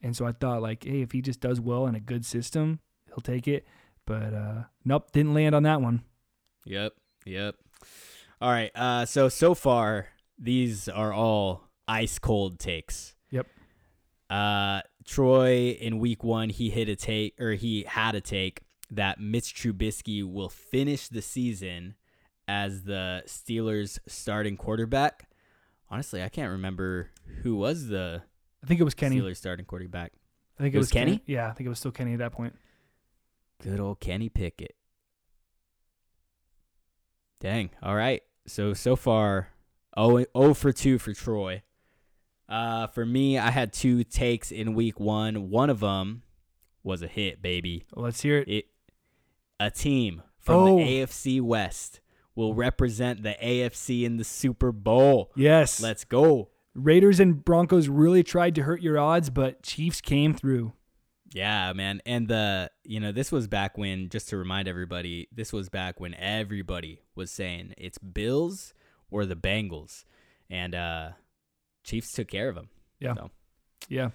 Speaker 3: and so I thought like, hey, if he just does well in a good system, he'll take it. But uh nope, didn't land on that one.
Speaker 2: Yep, yep. All right. Uh, so so far these are all ice cold takes.
Speaker 3: Yep.
Speaker 2: Uh, Troy in week one he hit a take or he had a take that Mitch Trubisky will finish the season as the Steelers starting quarterback. Honestly, I can't remember who was the
Speaker 3: I think it was Kenny.
Speaker 2: Steelers starting quarterback.
Speaker 3: I think
Speaker 2: It
Speaker 3: it,
Speaker 2: was Kenny?
Speaker 3: Yeah, I think it was still Kenny at that point.
Speaker 2: Good old Kenny Pickett. Dang. All right. So so far, 0, 0 for 2 for Troy. Uh, for me, I had two takes in week one. One of them was a hit, baby.
Speaker 3: Let's hear it.
Speaker 2: It a team from
Speaker 3: Oh.
Speaker 2: the AFC West will represent the AFC in the Super Bowl.
Speaker 3: Yes.
Speaker 2: Let's go.
Speaker 3: Raiders and Broncos really tried to hurt your odds, but Chiefs came through.
Speaker 2: Yeah, man. And the you know, this was back when just to remind everybody, this was back when everybody was saying it's Bills or the Bengals. And uh Chiefs took care of them.
Speaker 3: Yeah.
Speaker 2: So.
Speaker 3: Yeah.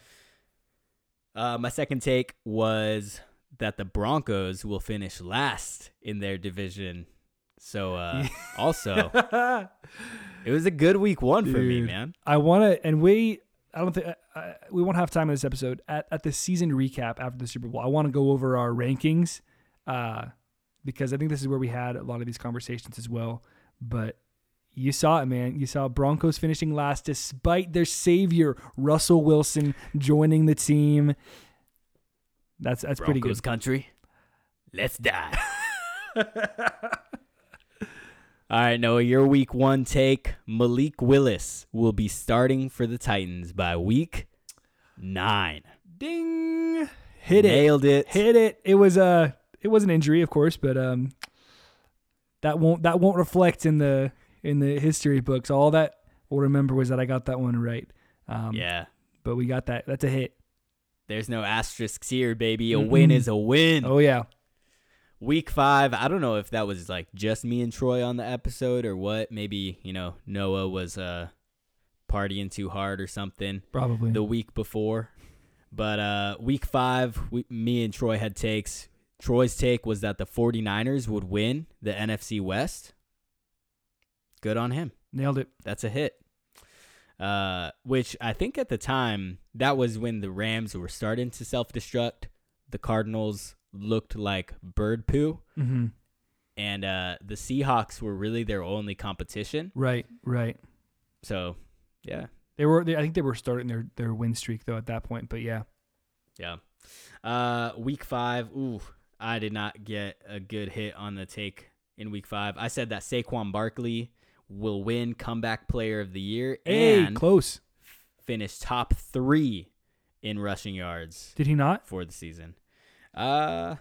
Speaker 2: Uh my second take was that the Broncos will finish last in their division. So uh also it was a good week 1 for me, man.
Speaker 3: I want to, and we, I don't think uh, we won't have time in this episode at, at the season recap after the Super Bowl. I want to go over our rankings, uh, because I think this is where we had a lot of these conversations as well. But you saw it, man. You saw Broncos finishing last despite their savior Russell Wilson joining the team. That's that's pretty
Speaker 2: Broncos
Speaker 3: good.
Speaker 2: country. Let's die. All right, Noah, your week one take. Malik Willis will be starting for the Titans by week nine.
Speaker 3: Ding, hit it.
Speaker 2: Nailed it.
Speaker 3: hit it. It was a it was an injury, of course, but um, that won't that won't reflect in the in the history books. All that will remember was that I got that one right. Um,
Speaker 2: yeah.
Speaker 3: But we got that. That's a hit.
Speaker 2: There's no asterisks here, baby. A win
Speaker 3: Mm-mm.
Speaker 2: is a win.
Speaker 3: Oh yeah.
Speaker 2: Week five, I don't know if that was like just me and Troy on the episode or what. Maybe, you know, Noah was uh partying too hard or something
Speaker 3: Probably.
Speaker 2: the week before. But uh week five, we, me and Troy had takes. Troy's take was that the 49ers would win the NFC West. Good on him.
Speaker 3: Nailed it.
Speaker 2: That's a hit. Uh, which I think at the time that was when the Rams were starting to self destruct. The Cardinals looked like bird poo,
Speaker 3: hmm
Speaker 2: and uh, the Seahawks were really their only competition.
Speaker 3: Right. Right.
Speaker 2: So, yeah,
Speaker 3: They were. They, I think they were starting their their win streak though at that point. But yeah.
Speaker 2: yeah. Uh, week five. Ooh, I did not get a good hit on the take in week five. I said that Saquon Barkley will win comeback player of the year
Speaker 3: Hey,
Speaker 2: and
Speaker 3: close.
Speaker 2: finish top three in rushing yards.
Speaker 3: Did he not?
Speaker 2: for the season. Uh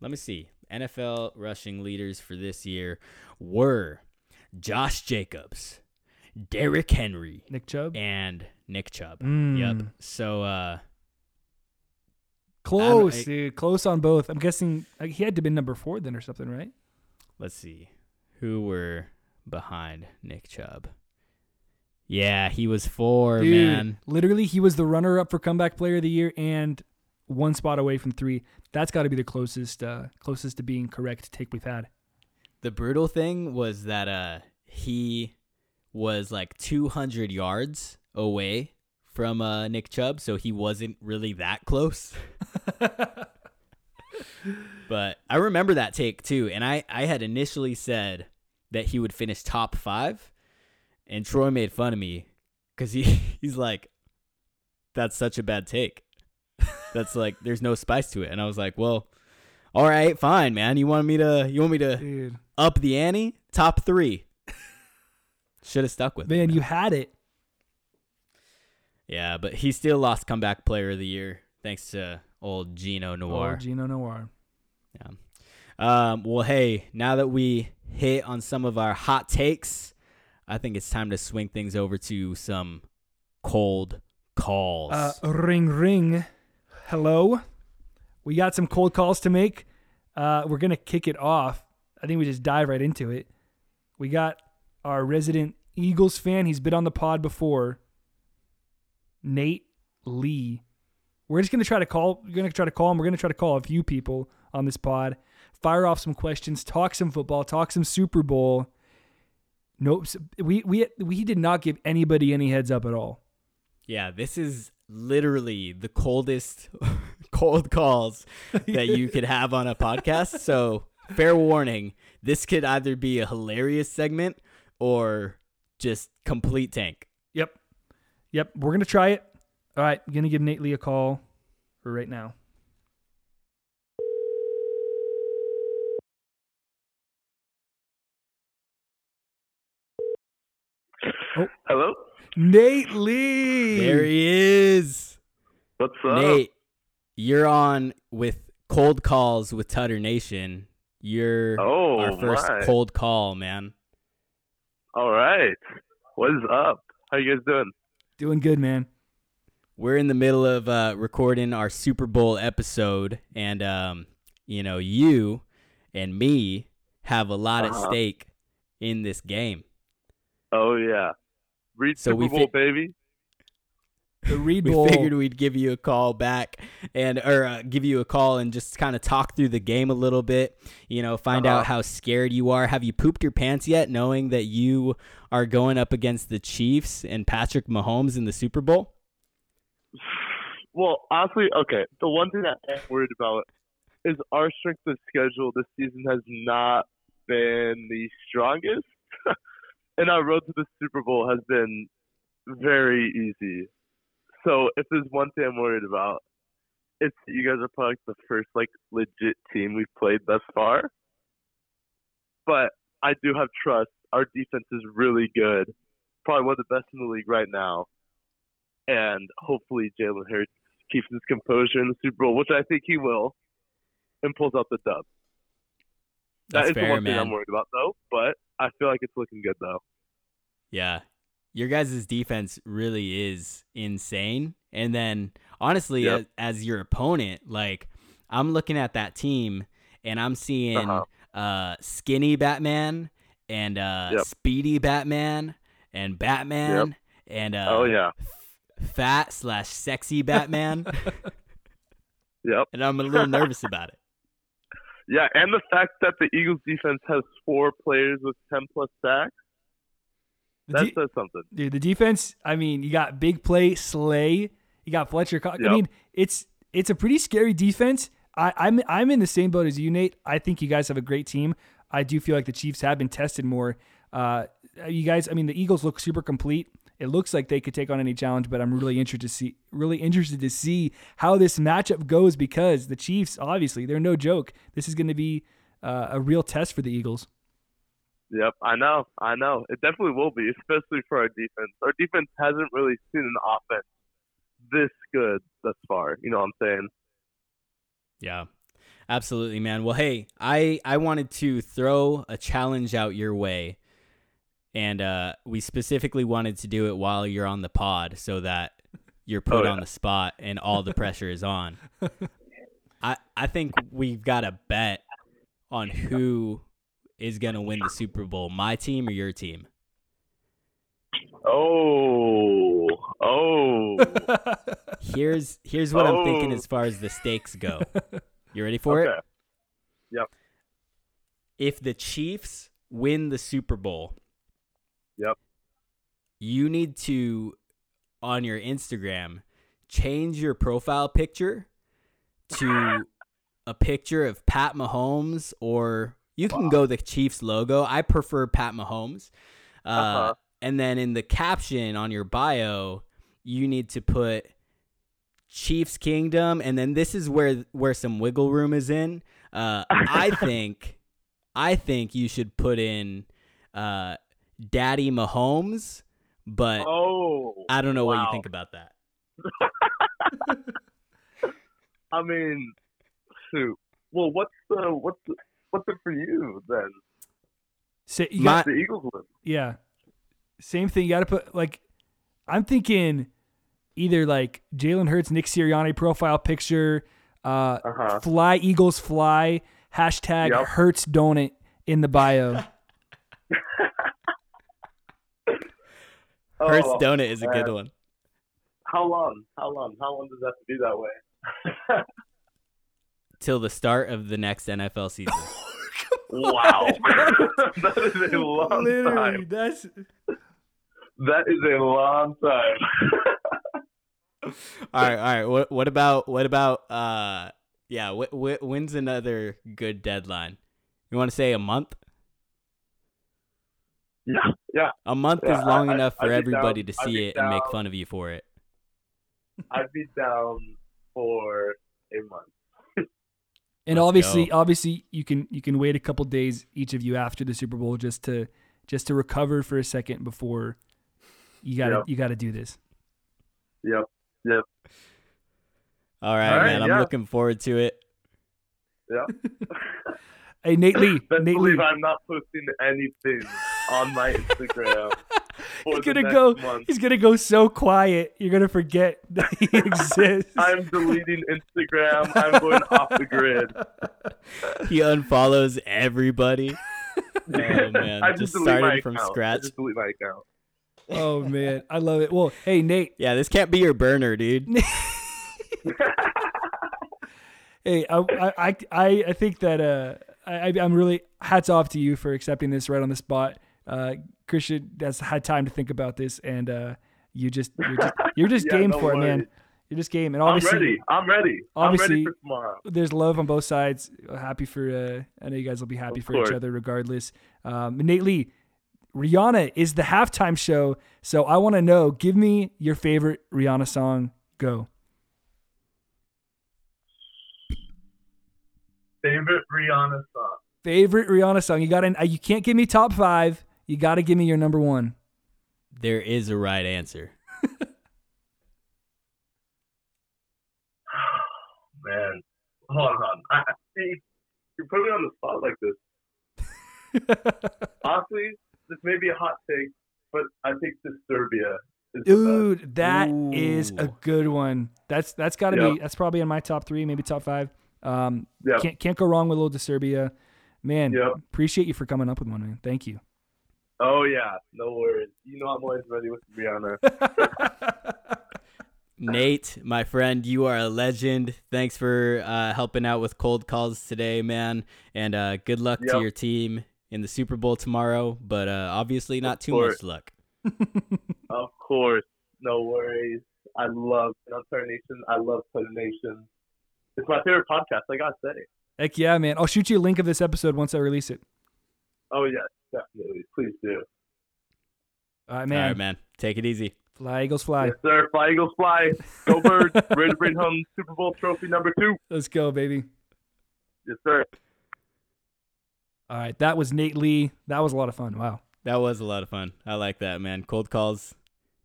Speaker 2: let me see. NFL rushing leaders for this year were Josh Jacobs, Derrick Henry,
Speaker 3: Nick Chubb.
Speaker 2: and Nick Chubb.
Speaker 3: Mm.
Speaker 2: Yep. So uh
Speaker 3: Close,
Speaker 2: I-
Speaker 3: dude. Close on both. I'm guessing like, he had to be number four then or something, right?
Speaker 2: let's see. Who were behind Nick Chubb? Yeah, he was four,
Speaker 3: Dude,
Speaker 2: man.
Speaker 3: literally, he was the runner-up for comeback player of the year and one spot away from three. That's got to be the closest, uh, closest to being correct take we've had.
Speaker 2: The brutal thing was that uh he was like 200 yards away from uh Nick Chubb, so he wasn't really that close. but I remember that take too, and I I had initially said that he would finish top 5 and Troy made fun of me cuz he he's like that's such a bad take. That's like there's no spice to it. And I was like, "Well, all right, fine, man. You want me to you want me to
Speaker 3: Dude,
Speaker 2: up the ante, top three. Should have stuck with it.
Speaker 3: man, you had it.
Speaker 2: Yeah, but he still lost comeback player of the year thanks to old Geno Noir.
Speaker 3: Oh, Geno Noir. Yeah.
Speaker 2: um, well, hey, now that we hit on some of our hot takes, I think it's time to swing things over to some cold calls.
Speaker 3: Uh, ring, ring. Hello. We got some cold calls to make. Uh, we're gonna kick it off. I think we just dive right into it. We got our resident Eagles fan. He's been on the pod before. Nate Lee. We're just gonna try to call. We're gonna try to call him. We're gonna try to call a few people on this pod. Fire off some questions. Talk some football. Talk some Super Bowl. Nope. We we we did not give anybody any heads up at all.
Speaker 2: yeah, this is literally the coldest cold calls that you could have on a podcast. So, fair warning, this could either be a hilarious segment or just complete tank.
Speaker 3: Yep. Yep. We're gonna try it. All right. I'm gonna give Nate Lee a call for right now. Oh.
Speaker 4: Hello?
Speaker 3: Nate Lee.
Speaker 2: There he is.
Speaker 4: What's up?
Speaker 2: Nate, you're on with cold calls with Tutter Nation. You're
Speaker 4: Oh,
Speaker 2: our first
Speaker 4: my.
Speaker 2: cold call, man.
Speaker 4: All right. What is up? How you guys doing?
Speaker 3: Doing good, man.
Speaker 2: We're in the middle of uh, recording our Super Bowl episode, and um, you know, you and me have a lot at
Speaker 4: Uh-huh.
Speaker 2: stake in this game.
Speaker 4: Oh yeah. Read
Speaker 2: So
Speaker 4: Super
Speaker 2: we
Speaker 4: Bowl,
Speaker 2: fi-
Speaker 4: baby.
Speaker 3: The Reed
Speaker 2: We figured we'd give you a call back and or uh, give you a call and just kind of talk through the game a little bit. You know, find
Speaker 4: Uh-huh.
Speaker 2: out how scared you are. Have you pooped your pants yet, knowing that you are going up against the Chiefs and Patrick Mahomes in the Super Bowl?
Speaker 4: Well, honestly, okay. The one thing that I'm worried about is our strength of schedule this season has not been the strongest, and our road to the Super Bowl has been very easy. So if there's one thing I'm worried about, it's you guys are probably the first like legit team we've played thus far. But I do have trust. Our defense is really good, probably one of the best in the league right now and hopefully Jalen Hurts keeps his composure in the Super Bowl, which I think he will, and pulls out the dub.
Speaker 2: That's
Speaker 4: that is
Speaker 2: fair,
Speaker 4: the one
Speaker 2: man.
Speaker 4: thing I'm worried about, though. But I feel like it's looking good, though.
Speaker 2: Yeah. your guys' defense really is insane. And then honestly,
Speaker 4: Yep.
Speaker 2: as, as your opponent, like I'm looking at that team and I'm seeing
Speaker 4: Uh-huh.
Speaker 2: uh skinny Batman and uh
Speaker 4: Yep.
Speaker 2: speedy Batman and Batman and uh
Speaker 4: oh yeah.
Speaker 2: fat slash sexy Batman.
Speaker 4: Yep.
Speaker 2: and I'm a little nervous about it.
Speaker 4: Yeah, and the fact that the Eagles defense has four players with ten plus sacks,
Speaker 3: The
Speaker 4: that
Speaker 3: de-
Speaker 4: says something.
Speaker 3: dude, the defense. I mean, you got big play Slay. You got Fletcher. Co- I mean, it's it's a pretty scary defense. I, I'm I'm in the same boat as you, Nate. I think you guys have a great team. I do feel like the Chiefs have been tested more. Uh, you guys, I mean, the Eagles look super complete. It looks like they could take on any challenge, but I'm really interested to see really interested to see how this matchup goes because the Chiefs, obviously, they're no joke. This is going to be uh, a real test for the Eagles.
Speaker 4: Yep, I know, I know. It definitely will be, especially for our defense. Our defense hasn't really seen an offense this good thus far. You know what I'm saying?
Speaker 2: Yeah. Absolutely, man. Well, hey, I I wanted to throw a challenge out your way. And uh we specifically wanted to do it while you're on the pod so that you're put
Speaker 4: Oh,
Speaker 2: on the spot and all the pressure is on. I I think we've got to bet on who is going to win the Super Bowl, my team or your team.
Speaker 4: Oh, oh.
Speaker 2: Here's here's what I'm thinking
Speaker 4: Oh.
Speaker 2: as far as the stakes go. You ready for
Speaker 4: okay.
Speaker 2: it? Yep. If the Chiefs win the Super Bowl. You need to on your Instagram change your profile picture to a picture of Pat Mahomes or you can go the Chiefs logo. I prefer Pat Mahomes. Uh,
Speaker 4: Uh-huh.
Speaker 2: and then in the caption on your bio, you need to put Chiefs Kingdom and then this is where where some wiggle room is in. Uh, I think I think you should put in uh, Daddy Mahomes, but
Speaker 4: Oh.
Speaker 2: I don't know what you think about that.
Speaker 4: I mean, shoot. Well, what's the what's the, what's it for you then?
Speaker 3: So you got,
Speaker 4: The Eagles win.
Speaker 3: yeah, same thing. You got to put like, I'm thinking either like Jalen Hurts, Nick Sirianni profile picture, uh,
Speaker 4: Uh-huh.
Speaker 3: fly Eagles fly hashtag
Speaker 4: Yep.
Speaker 3: Hurts donut in the bio.
Speaker 2: Hurts
Speaker 4: Oh,
Speaker 2: Donut is a good one.
Speaker 4: How long? How long? How long does that have to be that way?
Speaker 2: Till the start of the next NFL season.
Speaker 4: wow. that is a long
Speaker 3: Literally,
Speaker 4: time.
Speaker 3: that's
Speaker 4: That is a long time.
Speaker 2: all right, all right. What what about what about uh yeah, wh- wh- when's another good deadline? You want to say a month?
Speaker 4: Yeah, yeah.
Speaker 2: A month
Speaker 4: Yeah,
Speaker 2: is long
Speaker 4: I- I-
Speaker 2: enough for
Speaker 4: I'd
Speaker 2: everybody
Speaker 4: down-
Speaker 2: to see
Speaker 4: be
Speaker 2: it and make fun of you for it.
Speaker 4: I'd be down for a month.
Speaker 3: and
Speaker 2: Let's
Speaker 3: obviously,
Speaker 2: go.
Speaker 3: obviously you can you can wait a couple days each of you after the Super Bowl just to just to recover for a second before you got to
Speaker 4: Yep.
Speaker 3: you got to do this.
Speaker 4: Yep. Yep.
Speaker 2: All right,
Speaker 4: All right,
Speaker 2: man. I'm looking forward to it.
Speaker 4: Yep.
Speaker 3: Hey, Nate Lee,
Speaker 4: Best
Speaker 3: Nate Lee,
Speaker 4: believe I'm not posting anything on my Instagram.
Speaker 3: he's gonna go.
Speaker 4: month.
Speaker 3: He's gonna go so quiet. You're gonna forget that he exists.
Speaker 4: I'm deleting Instagram. I'm going off the grid.
Speaker 2: He unfollows everybody. Oh man,
Speaker 4: I
Speaker 2: just
Speaker 4: just,
Speaker 2: started from
Speaker 4: account. I
Speaker 2: scratch.
Speaker 4: just delete my account.
Speaker 3: oh man, I love it. Well, hey Nate,
Speaker 2: Yeah, this can't be your burner, dude.
Speaker 3: hey, I I I, I think that uh I I'm really hats off to you for accepting this right on the spot. Uh, Christian has had time to think about this, and uh, you just you're just, you're just
Speaker 4: Yeah,
Speaker 3: game
Speaker 4: no
Speaker 3: for it, man. You're just game, and
Speaker 4: I'm
Speaker 3: obviously
Speaker 4: ready. I'm ready. I'm
Speaker 3: obviously-
Speaker 4: ready for tomorrow.
Speaker 3: there's love on both sides. Happy for uh, I know you guys will be happy
Speaker 4: Of
Speaker 3: for each other regardless. Um, Nate Lee, Rihanna is the halftime show, so I want to know. Give me your favorite Rihanna song. Go.
Speaker 4: Favorite Rihanna song.
Speaker 3: Favorite Rihanna song. You got to You can't give me top five. You got to give me your number one.
Speaker 2: There is a right answer.
Speaker 4: Man, hold on. I, I- see, you're putting me on the spot like this. Honestly, this may be a hot take, but I think Disturbia is the best.
Speaker 3: Dude, that is a good one. That's that's got to
Speaker 4: Yep.
Speaker 3: be that's probably in my top three, maybe top five. Um,
Speaker 4: Yep.
Speaker 3: can't can't go wrong with a little Disturbia. Man,
Speaker 4: Yep.
Speaker 3: appreciate you for coming up with one, man. Thank you.
Speaker 4: Oh yeah, no worries. You know I'm always ready with Rihanna.
Speaker 2: Nate, my friend, you are a legend. Thanks for uh, helping out with cold calls today, man. And uh, good luck to your team in the Super Bowl tomorrow. But uh, obviously, not too
Speaker 4: course.
Speaker 2: much luck.
Speaker 4: Of course, no worries. I love Unturn Nation. I love Tutter Nation. It's my favorite podcast. I gotta say.
Speaker 3: Heck yeah, man. I'll shoot you a link of this episode once I release it.
Speaker 4: Oh yes, definitely. Please do.
Speaker 3: All right, man.
Speaker 2: All right, man. Take it easy.
Speaker 3: Fly Eagles fly.
Speaker 4: Yes, sir. Fly Eagles fly. Go Birds. Ready to bring home Super Bowl trophy number two.
Speaker 3: Let's go, baby.
Speaker 4: Yes, sir.
Speaker 3: All right, that was Nate Lee. That was a lot of fun. Wow.
Speaker 2: That was a lot of fun. I like that, man. Cold calls.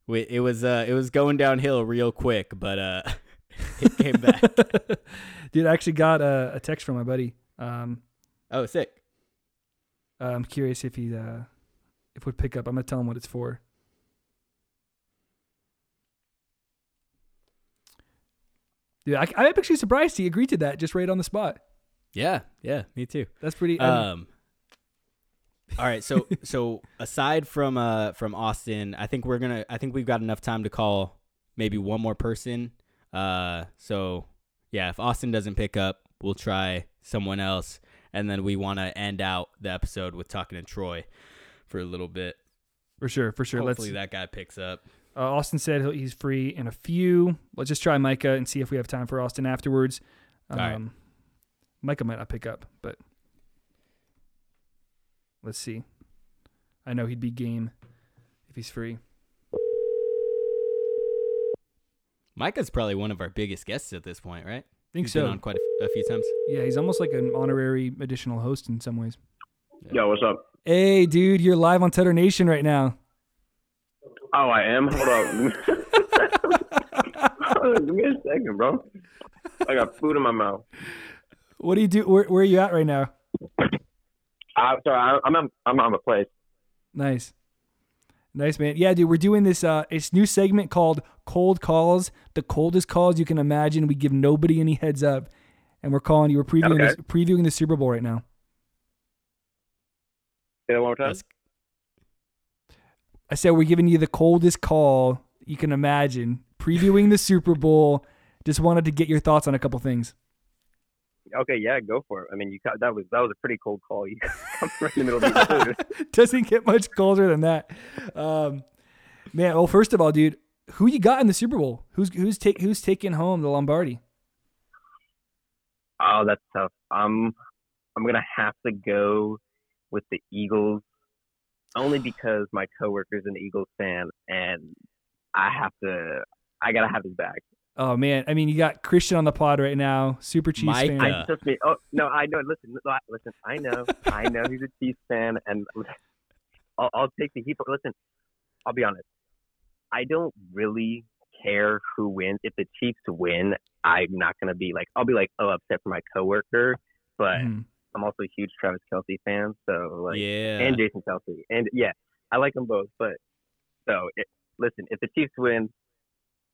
Speaker 2: We, it was uh, it was going downhill real quick, but uh, it came back.
Speaker 3: Dude, I actually got a, a text from my buddy. Um,
Speaker 2: oh, sick.
Speaker 3: Uh, I'm curious if he uh, if would pick up. I'm gonna tell him what it's for. Dude, I, I'm actually surprised he agreed to that just right on the spot.
Speaker 2: Yeah, yeah, me too.
Speaker 3: That's pretty. um,
Speaker 2: Um. All right, so so aside from uh from Austin, I think we're gonna I think we've got enough time to call maybe one more person. Uh, so yeah, if Austin doesn't pick up, we'll try someone else, and then we want to end out the episode with talking to Troy for a little bit.
Speaker 3: for sure, for sure.
Speaker 2: Hopefully
Speaker 3: Let's.
Speaker 2: that guy picks up.
Speaker 3: Uh, Austin said he'll, he's free in a few. Let's just try Micah and see if we have time for Austin afterwards. Um,
Speaker 2: right.
Speaker 3: Micah might not pick up, but let's see. I know he'd be game if he's free.
Speaker 2: Micah's probably one of our biggest guests at this point, right?
Speaker 3: Think
Speaker 2: He's
Speaker 3: so.
Speaker 2: Been on quite a, f- a few times.
Speaker 3: Yeah, he's almost like an honorary additional host in some ways.
Speaker 5: Yo, what's up?
Speaker 3: Hey, dude, you're live on Tutter Nation right now.
Speaker 5: Oh, I am. Hold on. Give me a second, bro. I got food in my mouth.
Speaker 3: What do you do? Where, where are you at right now?
Speaker 5: I, sorry, I, I'm on, I'm on a place.
Speaker 3: Nice. Nice, man. Yeah, dude, we're doing this uh this new segment called Cold Calls. The coldest calls you can imagine. We give nobody any heads up. And we're calling you. We're previewing
Speaker 5: Okay.
Speaker 3: this, previewing the Super Bowl right now.
Speaker 5: Say that one more time.
Speaker 2: That's-
Speaker 3: I said we're giving you the coldest call you can imagine. Previewing the Super Bowl. Just wanted to get your thoughts on a couple things.
Speaker 5: Okay, yeah, go for it. I mean, you that was that was a pretty cold call. You come right in the middle of the.
Speaker 3: Doesn't get much colder than that. Um, man, well, first of all, dude, who you got in the Super Bowl? Who's who's take who's taking home the Lombardi?
Speaker 5: Oh, that's tough. Um, I'm gonna have to go with the Eagles, only because my coworker's an Eagles fan, and I have to. I gotta have his back.
Speaker 3: Oh man, I mean, you got Christian on the pod right now, super Chiefs
Speaker 2: Mike,
Speaker 3: fan.
Speaker 5: I
Speaker 2: Yeah.
Speaker 5: trust me. Oh no, I know. Listen, listen. I know. I know he's a Chiefs fan, and I'll, I'll take the heat. But listen, I'll be honest. I don't really care who wins. If the Chiefs win, I'm not gonna be like. I'll be like, oh, upset for my coworker, but
Speaker 3: Mhm.
Speaker 5: I'm also a huge Travis Kelce fan. So like,
Speaker 2: yeah.
Speaker 5: and Jason Kelce, and yeah, I like them both. But so it, listen, if the Chiefs win,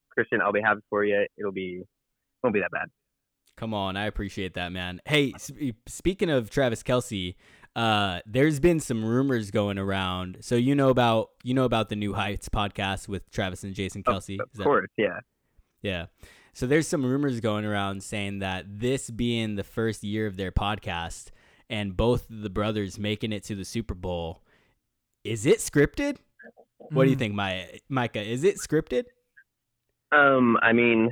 Speaker 5: Christian, I'll be happy for you. It'll be won't be that bad.
Speaker 2: Come on, I appreciate that, man. Hey, sp- speaking of Travis Kelce, uh, there's been some rumors going around. So you know about you know about the New Heights podcast with Travis and Jason Kelce.
Speaker 5: Of
Speaker 2: that-
Speaker 5: course, yeah.
Speaker 2: yeah. So there's some rumors going around saying that this being the first year of their podcast and both the brothers making it to the Super Bowl, is it scripted? What do you
Speaker 3: Mm.
Speaker 2: think, My Micah? Is it scripted?
Speaker 5: Um, I mean,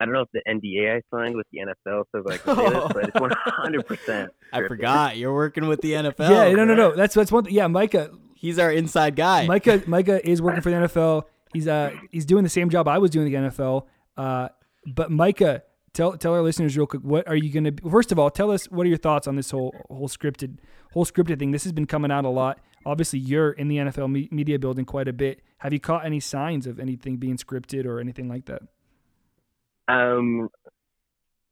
Speaker 5: I don't know if the NDA I signed with the NFL says I can say this, but it's one hundred percent.
Speaker 2: I forgot you're working with the NFL.
Speaker 3: yeah, no, no, no. That's that's one. Thing. Yeah, Micah,
Speaker 2: He's our inside guy.
Speaker 3: Micah, Micah is working for the NFL. He's uh he's doing the same job I was doing in the NFL. Uh, but Micah, tell tell our listeners real quick, what are you gonna? First of all, tell us what are your thoughts on this whole whole scripted whole scripted thing. This has been coming out a lot. Obviously, you're in the NFL me- media building quite a bit. Have you caught any signs of anything being scripted or anything like that?
Speaker 5: Um,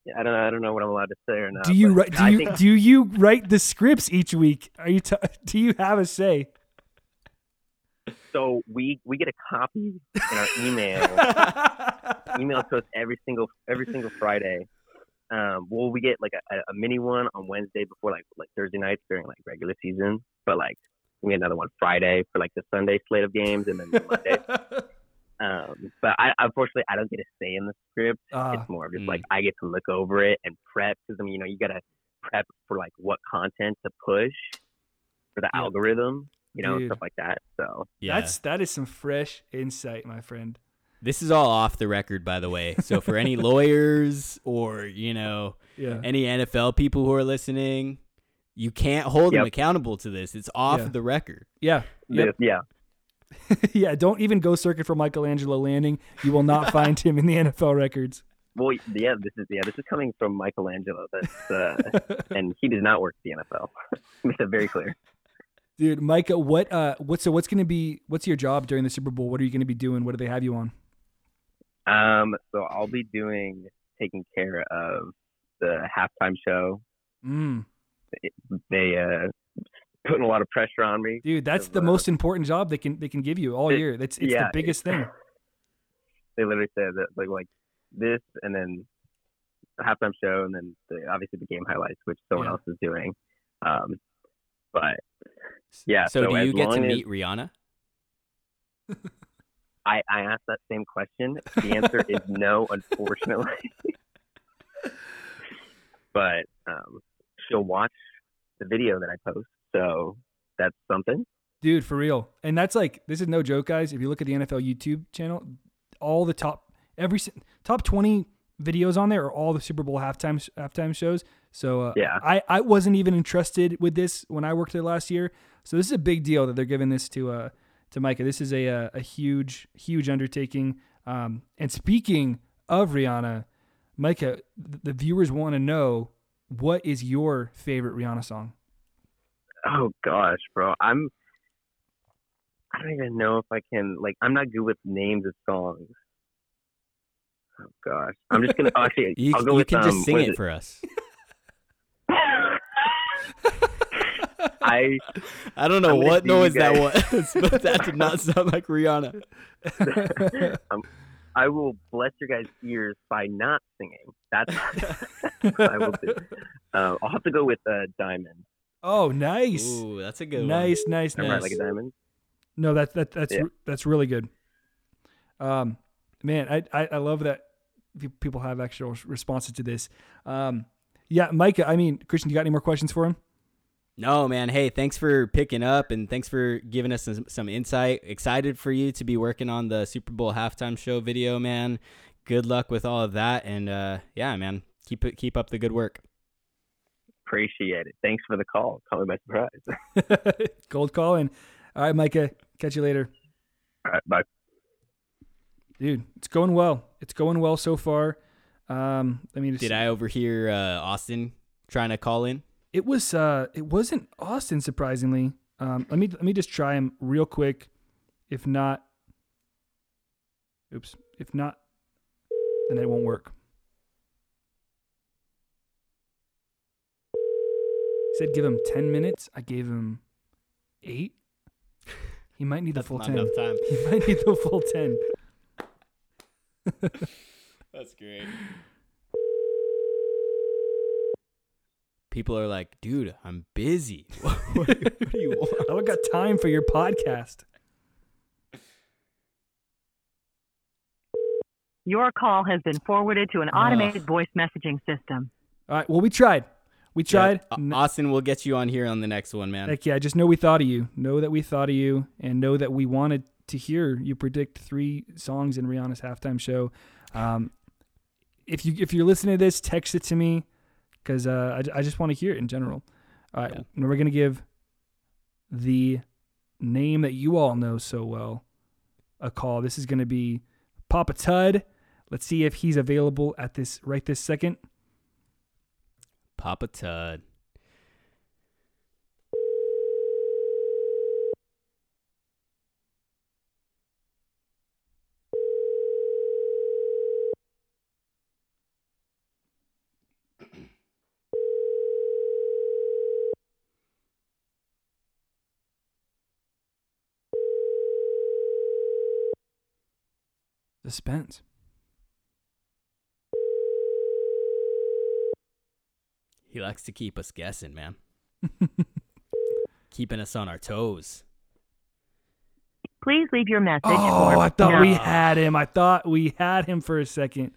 Speaker 5: yeah, I don't know. I don't know what I'm allowed to say or not.
Speaker 3: do you write? Do you
Speaker 5: think
Speaker 3: do you write the scripts each week? Are you? T- do you have a say?
Speaker 5: So we we get a copy in our email, email to us every single every single Friday. Um, well, we get like a, a mini one on Wednesday before like like Thursday nights during like regular season, but like we get another one Friday for like the Sunday slate of games, and then Monday. Um, but I unfortunately I don't get a say in the script.
Speaker 3: Ah,
Speaker 5: it's more of just
Speaker 2: mm.
Speaker 5: like I get to look over it and prep because I mean you know you gotta prep for like what content to push for the
Speaker 3: Yeah.
Speaker 5: algorithm, you know
Speaker 3: Dude.
Speaker 5: stuff like that. So
Speaker 2: yeah.
Speaker 3: That's that is some fresh insight, my friend.
Speaker 2: This is all off the record, by the way. So for any lawyers or you know
Speaker 3: Yeah.
Speaker 2: any NFL people who are listening, you can't hold them accountable to this. It's off
Speaker 3: Yeah.
Speaker 2: the record.
Speaker 3: Yeah. Yep.
Speaker 5: yeah,
Speaker 3: yeah. Don't even go searching for Michelangelo Landing. You will not find him in the NFL records.
Speaker 5: well yeah this is yeah this is coming from Michelangelo. That's uh, and he does not work the NFL. Make that very clear.
Speaker 3: Dude, Micah, what uh what's so what's gonna be what's your job during the Super Bowl? What are you gonna be doing? What do they have you on?
Speaker 5: Um, so I'll be doing taking care of the halftime show.
Speaker 3: Mm.
Speaker 5: They uh putting a lot of pressure on me.
Speaker 3: Dude, that's the
Speaker 5: uh,
Speaker 3: most important job they can they can give you all
Speaker 5: It-
Speaker 3: year. That's it's
Speaker 5: yeah,
Speaker 3: the biggest thing.
Speaker 5: They literally said that like like this and then the halftime show and then the, obviously the game highlights, which someone
Speaker 3: Yeah.
Speaker 5: else is doing. Um, but Yeah,
Speaker 2: So,
Speaker 5: so
Speaker 2: do you get to
Speaker 5: long as-
Speaker 2: meet Rihanna?
Speaker 5: I, I asked that same question. The answer is no, unfortunately. but um, she'll watch the video that I post, so that's something.
Speaker 3: Dude, for real. And that's like this is no joke, guys. If you look at the NFL YouTube channel, all the top every top 20 videos on there are all the Super Bowl halftime halftime shows. So uh,
Speaker 5: Yeah.
Speaker 3: I I wasn't even entrusted with this when I worked there last year. So this is a big deal that they're giving this to uh to Micah. This is a a, a huge huge undertaking. Um, and speaking of Rihanna, Micah, the viewers want to know what is your favorite Rihanna song?
Speaker 5: Oh gosh, bro, I'm. I don't even know if I can like. I'm not good with names of songs. Oh gosh, I'm just gonna oh, actually.
Speaker 2: You,
Speaker 5: I'll go
Speaker 2: you
Speaker 5: with
Speaker 2: can
Speaker 5: um,
Speaker 2: just sing it,
Speaker 5: it,
Speaker 2: for us.
Speaker 5: I
Speaker 2: I don't know what noise that was, but that did not sound like Rihanna.
Speaker 5: um, I will bless your guys' ears by not singing. That's I will do. Uh, I'll have to go with uh, Diamond.
Speaker 3: Oh, nice.
Speaker 2: Ooh, that's a good one.
Speaker 3: Nice, nice,
Speaker 5: I
Speaker 3: nice.
Speaker 5: write like a diamond.
Speaker 3: No, that that that's
Speaker 5: Yeah.
Speaker 3: that's really good. Um, man, I, I I love that people have actual responses to this. Um, yeah, Micah. I mean, Christian, you got any more questions for him?
Speaker 2: No, man. Hey, thanks for picking up and thanks for giving us some, some insight. Excited for you to be working on the Super Bowl halftime show video, man. Good luck with all of that, and uh, yeah, man, keep it keep up the good work.
Speaker 5: Appreciate it. Thanks for the call. Call me by surprise.
Speaker 3: Cold calling. All right, Micah. Catch you later,
Speaker 5: All right, bye.
Speaker 3: dude. It's going well. It's going well so far. Um, I mean,
Speaker 2: Did I overhear uh, Austin trying to call in?
Speaker 3: It was uh it wasn't Austin surprisingly. Um let me let me just try him real quick. If not Oops. If not then it won't work. Said give him 10 minutes. I gave him 8. He might need the full
Speaker 2: not
Speaker 3: 10.
Speaker 2: enough time.
Speaker 3: He might need the full 10.
Speaker 2: That's great. People are like, dude, I'm busy. what, what do you want?
Speaker 3: I don't got time for your podcast.
Speaker 6: Your call has been forwarded to an automated voice messaging system.
Speaker 3: All right, well we tried. We tried.
Speaker 2: Yeah, Austin, we'll get you on here on the next one, man.
Speaker 3: Heck yeah, just know we thought of you. Know that we thought of you, and know that we wanted to hear you predict three songs in Rihanna's halftime show. Um, if you if you're listening to this, text it to me because uh, I, I just want to hear it in general. All right,
Speaker 2: Yeah.
Speaker 3: now we're gonna give the name that you all know so well a call. This is gonna be Papa Tud. Let's see if he's available at this right this second.
Speaker 2: Papa Tud.
Speaker 3: Suspense.
Speaker 2: He likes to keep us guessing, man. Keeping us on our toes.
Speaker 6: Please leave your message
Speaker 3: Oh,
Speaker 6: for
Speaker 3: I thought we had him. I thought we had him for a second.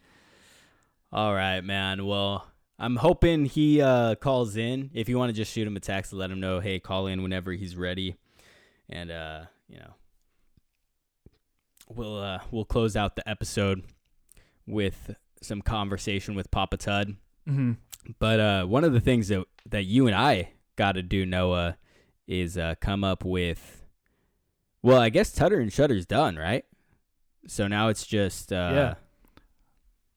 Speaker 2: All right, man. Well, I'm hoping he uh, calls in. If you want to just shoot him a text, to let him know, hey, call in whenever he's ready, and uh, you know, we'll uh, we'll close out the episode with some conversation with Papa Tud.
Speaker 3: Hmm
Speaker 2: But uh, one of the things that that you and I got to do, Noah, is uh, come up with. Well, I guess Tutter and Shutter's done, right? So now it's just uh,
Speaker 3: Yeah.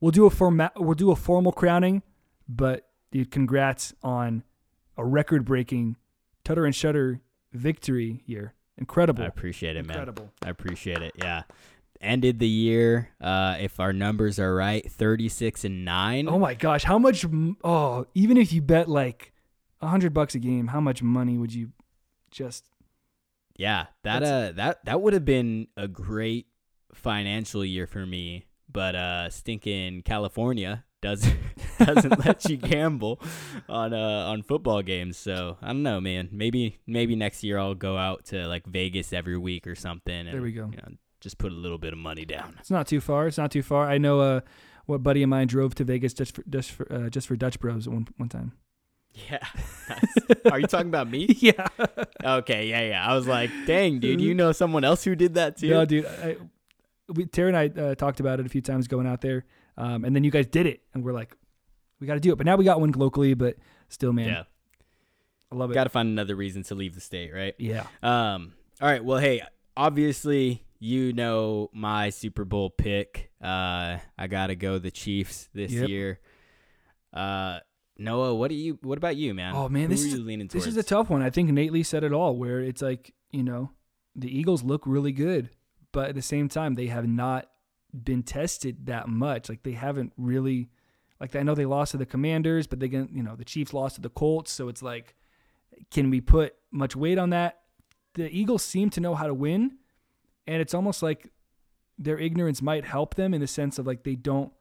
Speaker 3: We'll do a format. We'll do a formal crowning, but dude, congrats on a record-breaking Tutter and Shutter victory year. Incredible.
Speaker 2: I appreciate it, man.
Speaker 3: Incredible.
Speaker 2: I appreciate it. Yeah. Ended the year, uh, if our numbers are right, 36 and 9.
Speaker 3: Oh my gosh, how much? Oh, even if you bet like a hundred bucks a game, how much money would you just?
Speaker 2: yeah. That uh that that would have been a great financial year for me, but uh stinking California doesn't doesn't let you gamble on uh on football games. So, I don't know, man. Maybe maybe next year I'll go out to like Vegas every week or something and
Speaker 3: There we go.
Speaker 2: you know, just put a little bit of money down.
Speaker 3: It's not too far. It's not too far. I know. Uh, what buddy of mine drove to Vegas just for just for uh, just for Dutch Bros one one time.
Speaker 2: Yeah. Nice. Are you talking about me?
Speaker 3: yeah.
Speaker 2: Okay, yeah, yeah. I was like, dang, dude, you know someone else who did that too?
Speaker 3: No, dude. I, we, Tara and I uh, talked about it a few times going out there, um, and then you guys did it, and we're like, we got to do it. But now we got one locally, but still, man,
Speaker 2: yeah.
Speaker 3: I love it.
Speaker 2: Got to find another reason to leave the state, right?
Speaker 3: yeah.
Speaker 2: Um. All right. Well, hey, obviously, you know my Super Bowl pick. Uh, I gotta go the Chiefs this
Speaker 3: Yep.
Speaker 2: year. Uh, Noah, what do you? What about you, man?
Speaker 3: Oh, man,
Speaker 2: who
Speaker 3: this is-
Speaker 2: leaning
Speaker 3: This is a tough one. I think Nate Lee said it all, where it's like you know, the Eagles look really good, but at the same time, they have not been tested that much. Like they haven't really, like I know they lost to the Commanders, but they can, you know, the Chiefs lost to the Colts, so it's like, can we put much weight on that? The Eagles seem to know how to win, and it's almost like their ignorance might help them in the sense of like they don't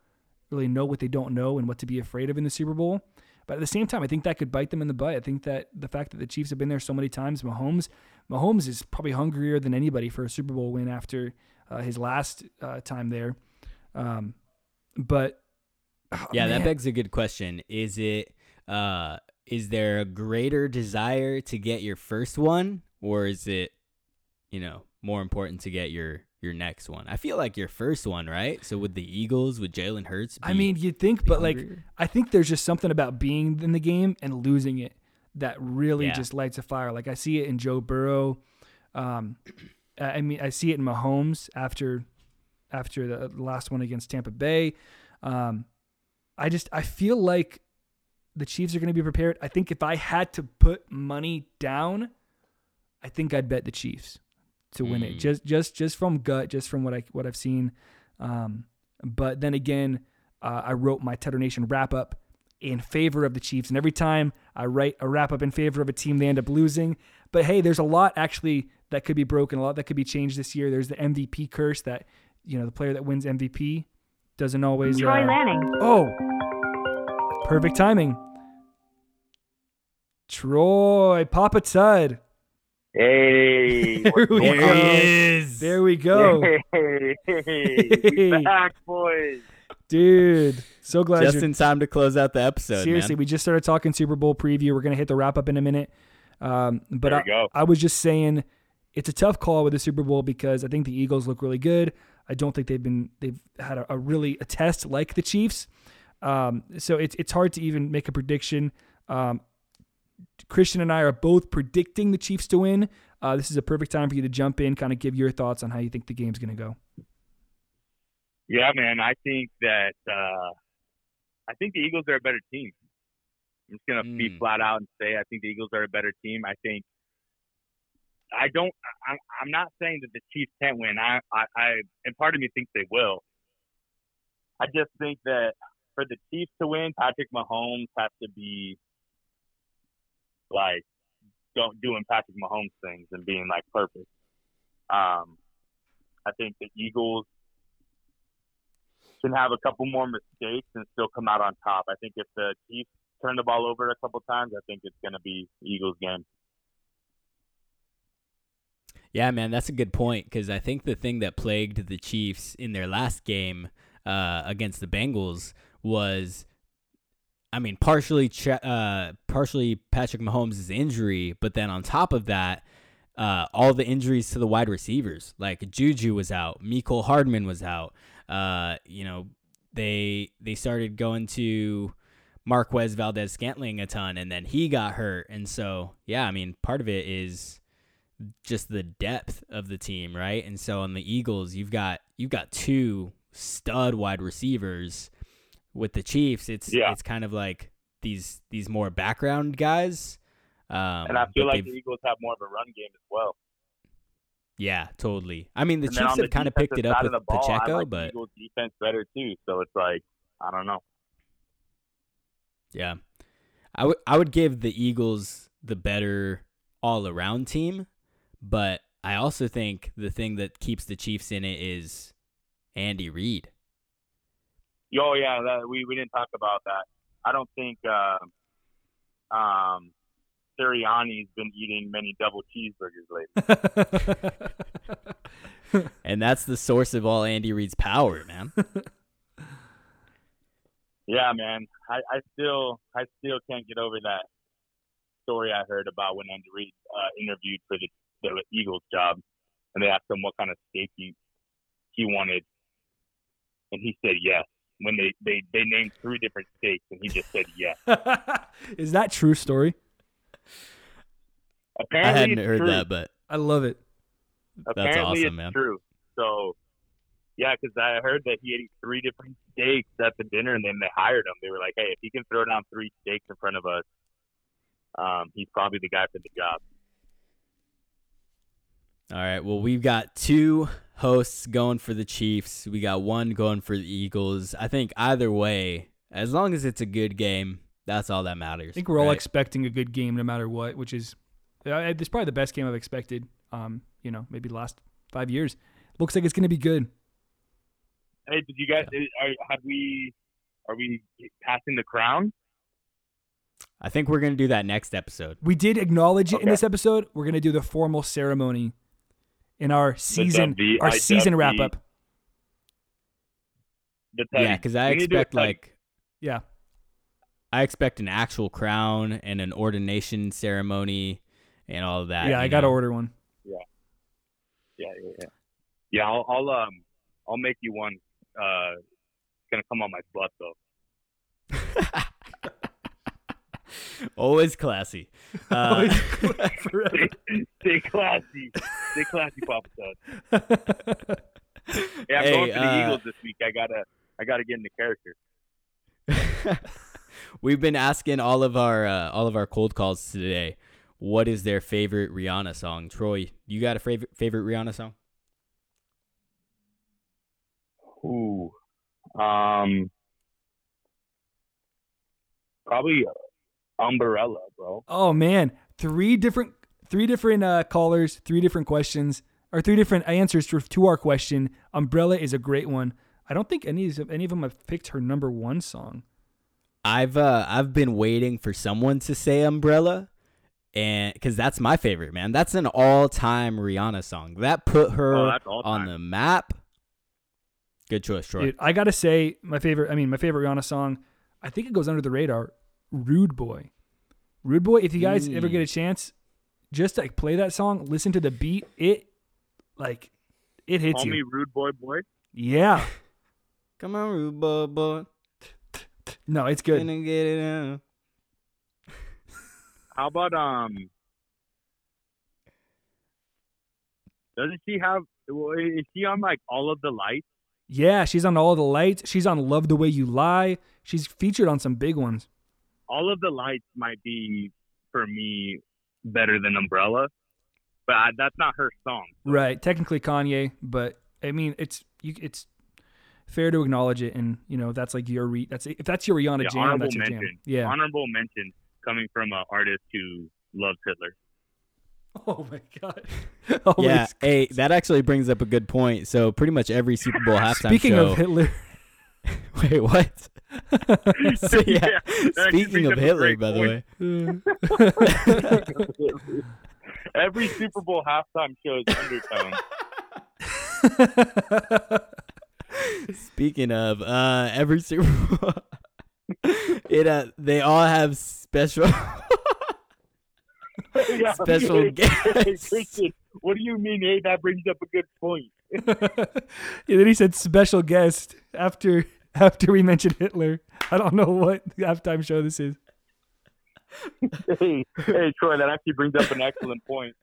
Speaker 3: really know what they don't know and what to be afraid of in the Super Bowl. But at the same time, I think that could bite them in the butt. I think that the fact that the Chiefs have been there so many times, Mahomes, Mahomes is probably hungrier than anybody for a Super Bowl win after uh, his last uh, time there. Um, but oh,
Speaker 2: yeah, that begs a good question. Is it? Uh, is there a greater desire to get your first one, or is it, you know, more important to get your your next one? I feel like your first one, right? So with the Eagles, with Jalen Hurts,
Speaker 3: I mean, you'd think, but like. I think there's just something about being in the game and losing it that really
Speaker 2: Yeah.
Speaker 3: just lights a fire. Like I see it in Joe Burrow. Um, I I mean, I see it in Mahomes after after the last one against Tampa Bay. Um, I just I feel like the Chiefs are going to be prepared. I think if I had to put money down, I think I'd bet the Chiefs to win it.
Speaker 2: Mm.
Speaker 3: Just just just from gut, just from what I what I've seen. Um, but then again, uh, I wrote my Tutter Nation wrap up in favor of the Chiefs, and every time I write a wrap up in favor of a team, they end up losing. But hey, there's a lot actually that could be broken, a lot that could be changed this year. There's the MVP curse that you know the player that wins MVP doesn't always.
Speaker 6: Troy
Speaker 3: uh,
Speaker 6: Lanning.
Speaker 3: Oh, perfect timing. Troy, Papa Tud.
Speaker 5: Hey,
Speaker 3: There we go.
Speaker 5: on?
Speaker 2: is.
Speaker 3: There we go,
Speaker 5: Hey, hey,
Speaker 3: Hey.
Speaker 5: we back, boys.
Speaker 3: dude. So glad
Speaker 2: Just
Speaker 3: you're.
Speaker 2: in time to close out the episode.
Speaker 3: Seriously,
Speaker 2: man.
Speaker 3: we just started talking Super Bowl preview. We're gonna hit the wrap up in a minute. Um, but I. I was just saying, it's a tough call with the Super Bowl because I think the Eagles look really good. I don't think they've been they've had a, a really a test like the Chiefs. Um, so it's it's hard to even make a prediction. Um, Christian and I are both predicting the Chiefs to win. Uh, this is a perfect time for you to jump in, kind of give your thoughts on how you think the game's going to go.
Speaker 7: Yeah, man. I think that uh, I think the Eagles are a better team. I'm just gonna be
Speaker 2: Mm.
Speaker 7: flat out and say I think the Eagles are a better team. I think I don't. I'm, I'm not saying that the Chiefs can't win. I, I, I, and part of me thinks they will. I just think that for the Chiefs to win, Patrick Mahomes has to be like don't doing Patrick Mahomes things and being like perfect. Um, I think the Eagles can have a couple more mistakes and still come out on top. I think if the Chiefs turn the ball over a couple times, I think it's going to be Eagles game.
Speaker 2: Yeah, man, that's a good point because I think the thing that plagued the Chiefs in their last game uh, against the Bengals was, I mean, partially uh, partially Patrick Mahomes' injury, but then on top of that, uh, all the injuries to the wide receivers. Like Juju was out, Mecole Hardman was out. Uh, you know, they they started going to Marquez Valdes Scantling a ton, and then he got hurt, and so yeah, I mean, part of it is just the depth of the team, right? And so on the Eagles, you've got you've got two stud wide receivers. With the Chiefs, it's
Speaker 7: Yeah.
Speaker 2: it's kind of like these these more background guys. Um,
Speaker 7: And I feel like the Eagles have more of a run game as well.
Speaker 2: yeah, totally. I mean, the
Speaker 7: and
Speaker 2: Chiefs
Speaker 7: the
Speaker 2: have kind of picked it up with
Speaker 7: ball, I
Speaker 2: Pacheco,
Speaker 7: like
Speaker 2: but
Speaker 7: Eagles defense better too. So it's like I don't know.
Speaker 2: Yeah. I would I would give the Eagles the better all around team, but I also think the thing that keeps the Chiefs in it is Andy Reid.
Speaker 7: Oh yeah, that, we we didn't talk about that. I don't think uh, um, Sirianni's been eating many double cheeseburgers lately.
Speaker 2: And that's the source of all Andy Reid's power, man.
Speaker 7: Yeah, man. I, I still I still can't get over that story I heard about when Andy Reid uh, interviewed for the, the Eagles job, and they asked him what kind of steak he he wanted, and he said yes. When they they they named three different steaks, and he just said yes.
Speaker 3: Is that true story?
Speaker 2: I
Speaker 7: Apparently,
Speaker 2: hadn't
Speaker 7: it's
Speaker 2: heard
Speaker 7: true.
Speaker 2: that, but
Speaker 3: I love it.
Speaker 2: that's awesome,
Speaker 7: it's
Speaker 2: man.
Speaker 7: true. So, yeah, because I heard that he ate three different steaks at the dinner, and then they hired him. They were like, "Hey, if he can throw down three steaks in front of us, um, he's probably the guy for the job."
Speaker 2: All right. Well, we've got two hosts going for the Chiefs. We got one going for the Eagles. I think either way, as long as it's a good game, that's all that matters.
Speaker 3: I think we're all
Speaker 2: right?
Speaker 3: expecting a good game no matter what, which is uh, it's probably the best game I've expected. Um, you know, maybe the last five years. Looks like it's going to be good.
Speaker 7: Hey, did you guys? Are, have we? Are we passing the crown?
Speaker 2: I think we're gonna do that next episode.
Speaker 3: We did acknowledge it in this episode. We're going to do the formal ceremony in our season,
Speaker 7: W-
Speaker 3: our
Speaker 7: I
Speaker 3: season
Speaker 7: W-
Speaker 3: wrap up.
Speaker 2: Yeah, because I
Speaker 7: We need to do a
Speaker 2: expect like
Speaker 3: Yeah,
Speaker 2: I expect an actual crown and an ordination ceremony and all of that.
Speaker 3: yeah. I got to
Speaker 2: know?
Speaker 3: order one.
Speaker 7: Yeah, yeah, yeah. Yeah, I'll, I'll um, I'll make you one. Uh, it's gonna come on my butt though.
Speaker 2: Always classy. Uh,
Speaker 3: Forever.
Speaker 7: Stay classy. Stay classy, Papa Todd. Yeah, I'm
Speaker 2: Hey,
Speaker 7: going for the
Speaker 2: uh,
Speaker 7: Eagles this week. I gotta, I gotta get into character.
Speaker 2: We've been asking all of our uh, all of our cold calls today. What is their favorite Rihanna song? Troy, you got a favorite favorite Rihanna song?
Speaker 7: Ooh, um, probably Umbrella, bro.
Speaker 3: oh man, three different, three different uh, callers, three different questions, or three different answers to, to our question. Umbrella is a great one. I don't think any of any of them have picked her number one song.
Speaker 2: I've uh, I've been waiting for someone to say Umbrella, and because that's my favorite, man. That's an all time Rihanna song. That put her
Speaker 7: Oh,
Speaker 2: on the map. Good choice, Troy.
Speaker 3: Dude, I gotta say, my favorite. I mean, my favorite Rihanna song. I think it goes under the radar. "Rude Boy." "Rude Boy." If you guys ever
Speaker 2: Mm.
Speaker 3: get a chance, just like play that song, listen to the beat. It like it hits
Speaker 7: Call
Speaker 3: you.
Speaker 7: me rude boy, boy.
Speaker 3: Yeah.
Speaker 2: Come on, rude boy, boy.
Speaker 3: No, it's good.
Speaker 2: Gonna get it out.
Speaker 7: How about um? Doesn't she have? Is she on like all of the lights?
Speaker 3: Yeah, she's on all the lights. She's on "Love the Way You Lie." She's featured on some big ones.
Speaker 7: All of the lights might be for me better than Umbrella, but I, that's not her song.
Speaker 3: Right. Technically Kanye, but I mean, it's you. It's fair to acknowledge it, and you know that's like your re. That's if that's your Rihanna
Speaker 7: Yeah,
Speaker 3: jam,
Speaker 7: honorable
Speaker 3: that's your
Speaker 7: mention.
Speaker 3: jam. Yeah.
Speaker 7: Honorable mention coming from an artist who loves Hitler.
Speaker 3: Oh my god. Oh,
Speaker 2: yeah, hey, that actually brings up a good point. So pretty much every Super Bowl halftime
Speaker 3: Speaking
Speaker 2: show,
Speaker 3: of Hitler,
Speaker 2: Wait, what? so, yeah.
Speaker 7: Yeah,
Speaker 2: Speaking of
Speaker 7: up
Speaker 2: Hitler,
Speaker 7: great
Speaker 2: by the way.
Speaker 7: Every Super Bowl halftime show is undertone.
Speaker 2: Speaking of, uh, every Super Bowl, it uh, they all have special.
Speaker 7: Yeah,
Speaker 2: Special
Speaker 7: hey, hey,
Speaker 2: guest.
Speaker 7: Christian, what do you mean? Hey, that brings up a good point.
Speaker 3: Yeah, then he said special guest after after we mentioned Hitler. I don't know what halftime show this is.
Speaker 7: hey, hey, Troy, that actually brings up an excellent point.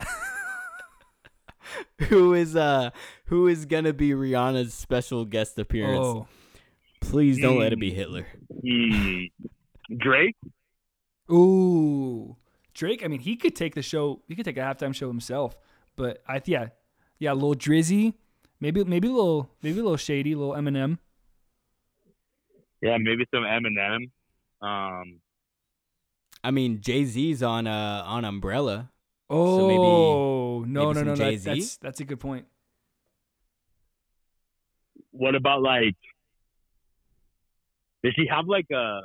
Speaker 2: who is uh who is gonna be Rihanna's special guest appearance?
Speaker 3: Oh,
Speaker 2: Please don't let it be Hitler.
Speaker 7: He, Drake?
Speaker 3: ooh, Drake. I mean, he could take the show. He could take a halftime show himself. But I yeah, yeah, a little Drizzy, maybe maybe a little maybe a little shady, a little Eminem.
Speaker 7: Yeah, maybe some Eminem. Um,
Speaker 2: I mean, Jay Z's on uh on Umbrella.
Speaker 3: Oh
Speaker 2: maybe-
Speaker 3: no
Speaker 2: maybe
Speaker 3: no
Speaker 2: some
Speaker 3: no that,
Speaker 2: Jay-Z?
Speaker 3: that's that's a good point.
Speaker 7: what about like? Does she have like a?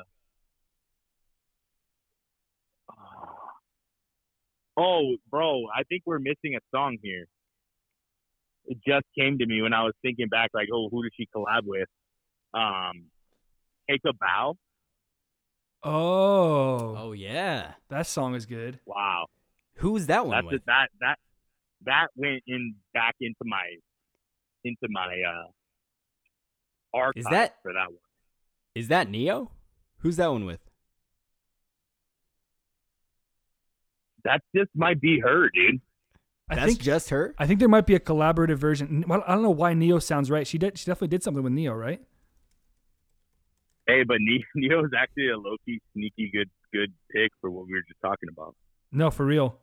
Speaker 7: Oh, bro, I think we're missing a song here. It just came to me when I was thinking back, like, oh, who did she collab with? Um, Take a Bow.
Speaker 3: Oh,
Speaker 2: Oh yeah.
Speaker 3: that song is good.
Speaker 7: Wow,
Speaker 2: Who was that one
Speaker 7: that's
Speaker 2: with?
Speaker 7: it. That that that went in back into my into my uh archive
Speaker 2: that-
Speaker 7: for that one.
Speaker 2: Is that Ne-Yo? Who's that one with?
Speaker 7: That just might be her, dude.
Speaker 3: I
Speaker 2: That's
Speaker 3: think
Speaker 2: just her.
Speaker 3: I think there might be a collaborative version. I don't know why Ne-Yo sounds right. She did. She definitely did something with Ne-Yo, right?
Speaker 7: Hey, but Ne- Ne-Yo's actually a low key, sneaky good good pick for what we were just talking about.
Speaker 3: No, for real.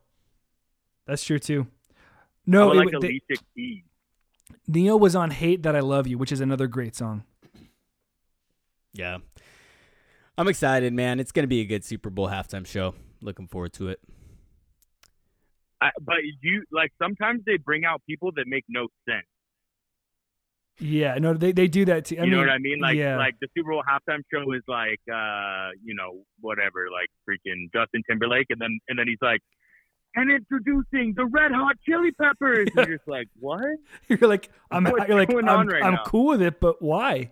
Speaker 3: That's true too.
Speaker 7: I
Speaker 3: No,
Speaker 7: would
Speaker 3: it,
Speaker 7: like
Speaker 3: wa- they-
Speaker 7: Alicia Keys.
Speaker 3: Ne-Yo was on "Hate That I Love You," which is another great song.
Speaker 2: Yeah. I'm excited, man. It's gonna be a good Super Bowl halftime show. Looking forward to it.
Speaker 7: I, but you like sometimes they bring out people that make no sense.
Speaker 3: Yeah, no, they they do that too. I
Speaker 7: you know
Speaker 3: mean,
Speaker 7: what I mean? Like
Speaker 3: yeah.
Speaker 7: like the Super Bowl halftime show is like uh you know whatever like freaking Justin Timberlake, and then and then he's like. And introducing the Red Hot Chili Peppers. And you're just like, what?
Speaker 3: you're like, I'm,
Speaker 7: What's
Speaker 3: you're like,
Speaker 7: going
Speaker 3: I'm,
Speaker 7: on right
Speaker 3: I'm cool with it, but why?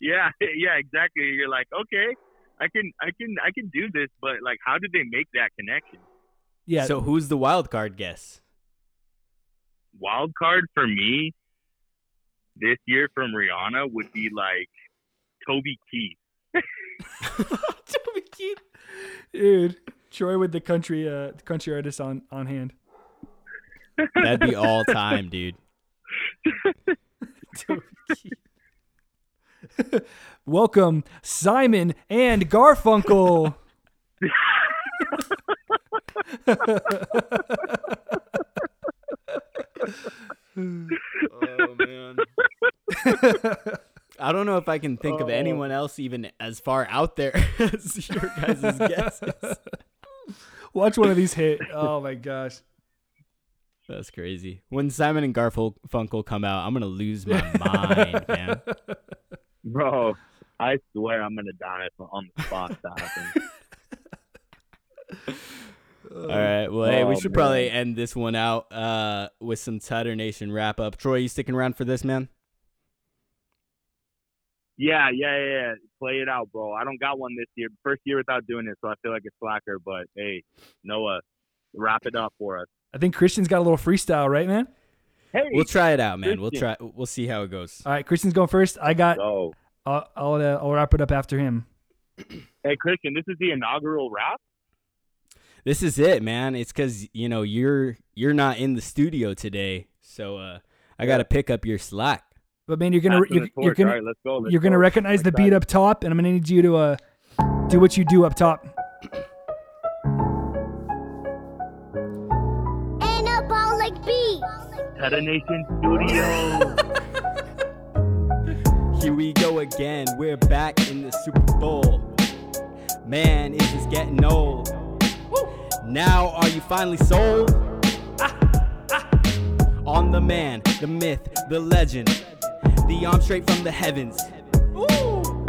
Speaker 7: Yeah, yeah, exactly. You're like, okay, I can, I can, I can do this, but like, how did they make that connection?
Speaker 3: Yeah,
Speaker 2: So who's the wild card guess?
Speaker 7: Wild card for me this year from Rihanna would be like Toby Keith.
Speaker 3: Toby Keith. dude, Troy with the country, uh, the country artist on on hand.
Speaker 2: That'd be all time, dude.
Speaker 3: Toby Keith. Welcome, Simon and Garfunkel.
Speaker 2: Oh man. I don't know if I can think of
Speaker 7: Oh.
Speaker 2: anyone else even as far out there as your guys' guesses.
Speaker 3: Watch one of these hit. Oh my gosh.
Speaker 2: That's crazy. When Simon and Garfunkel come out, I'm gonna lose my mind, man.
Speaker 7: Bro, I swear I'm gonna die on the spot that happens.
Speaker 2: All right. Well, hey, we
Speaker 7: Oh,
Speaker 2: should probably end this one out uh, with some Tutter Nation wrap up. Troy, you sticking around for this, man?
Speaker 7: yeah, yeah, yeah, yeah. Play it out, bro. I don't got one this year. First year without doing it, so I feel like a slacker. But hey, Noah, wrap it up for us.
Speaker 3: I think Christian's got a little freestyle, right, man?
Speaker 7: Hey,
Speaker 2: We'll try it out, man. We'll try. We'll see how it goes.
Speaker 3: All right, Christian's going first. I got.
Speaker 7: Oh.
Speaker 3: I'll I'll, uh, I'll wrap it up after him.
Speaker 7: Hey, Christian, this is the inaugural rap.
Speaker 2: This is it, man. It's because you know you're you're not in the studio today, so uh, I got to pick up your slack.
Speaker 3: But man, you're gonna
Speaker 7: Passing
Speaker 3: you're, you're gonna
Speaker 7: All right, let's go. let's
Speaker 3: you're gonna recognize the beat up top, and I'm gonna need you to uh do what you do up top.
Speaker 8: Anabolic beat.
Speaker 7: Tutter Nation Studio.
Speaker 2: Here we go again. We're back in the Super Bowl. Man, it is getting old. Now, are you finally sold? Ah, ah. On the man, the myth, the legend. the arm straight from the heavens.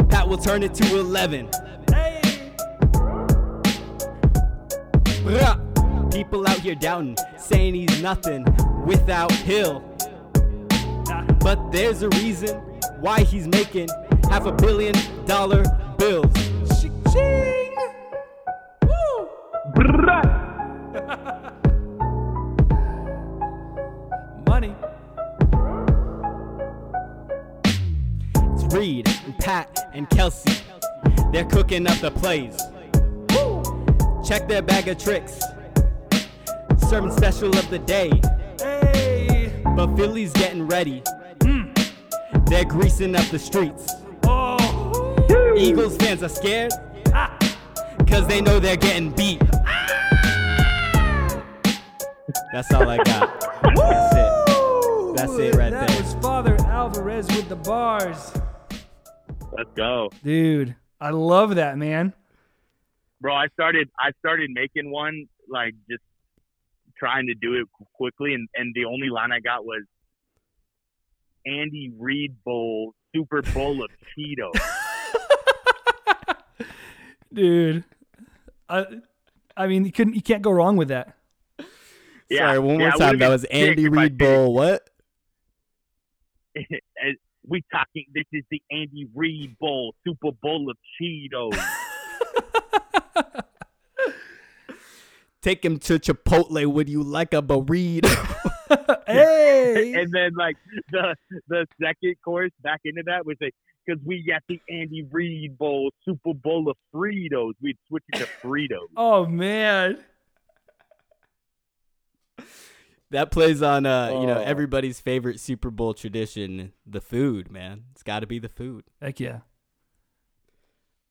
Speaker 2: Pat will turn it to 11. Bruh. People out here doubting, saying he's nothing without Hill. But there's a reason why he's making half a billion dollar bills. Reid and Pat and Kelce. They're cooking up the plays. Check their bag of tricks. Serving special of the day.
Speaker 3: Hey.
Speaker 2: But Philly's getting ready. They're greasing up the streets.
Speaker 3: Oh.
Speaker 2: Eagles fans are scared. Cause they know they're getting beat. That's all I got. That's it. That's it right
Speaker 3: that
Speaker 2: there.
Speaker 3: was Father Alvarez with the bars.
Speaker 7: Let's go,
Speaker 3: Dude, I love that, man.
Speaker 7: bro. I started I started making one like just trying to do it quickly, and and the only line I got was Andy Reid Bowl Super Bowl of Cheetos.
Speaker 3: Dude. I I mean, you couldn't you can't go wrong with that.
Speaker 7: Yeah,
Speaker 2: Sorry, one more
Speaker 7: yeah, it
Speaker 2: time. That was Andy
Speaker 7: if
Speaker 2: Reid. Bowl. What?
Speaker 7: We talking. This is the Andy Reid Bowl Super Bowl of Cheetos.
Speaker 2: Take him to Chipotle. Would you like a burrito?
Speaker 3: hey.
Speaker 7: and then like the the second course back into that was like because we got the Andy Reid Bowl Super Bowl of Fritos. We'd switch it to Fritos.
Speaker 3: oh man.
Speaker 2: That plays on uh, you know,
Speaker 7: Oh.
Speaker 2: everybody's favorite Super Bowl tradition, the food, man. It's got to be the food.
Speaker 3: Heck yeah.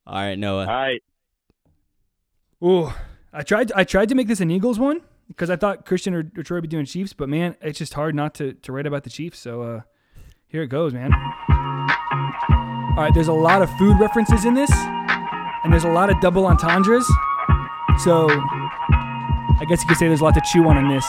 Speaker 2: All right, Noah.
Speaker 7: All right,
Speaker 3: Ooh, I tried. I tried to make this an Eagles one because I thought Christian or, or Troy would be doing Chiefs, but man, it's just hard not to, to write about the Chiefs. So uh, here it goes, man. All right, there's a lot of food references in this, and there's a lot of double entendres. So I guess you could say there's a lot to chew on in this.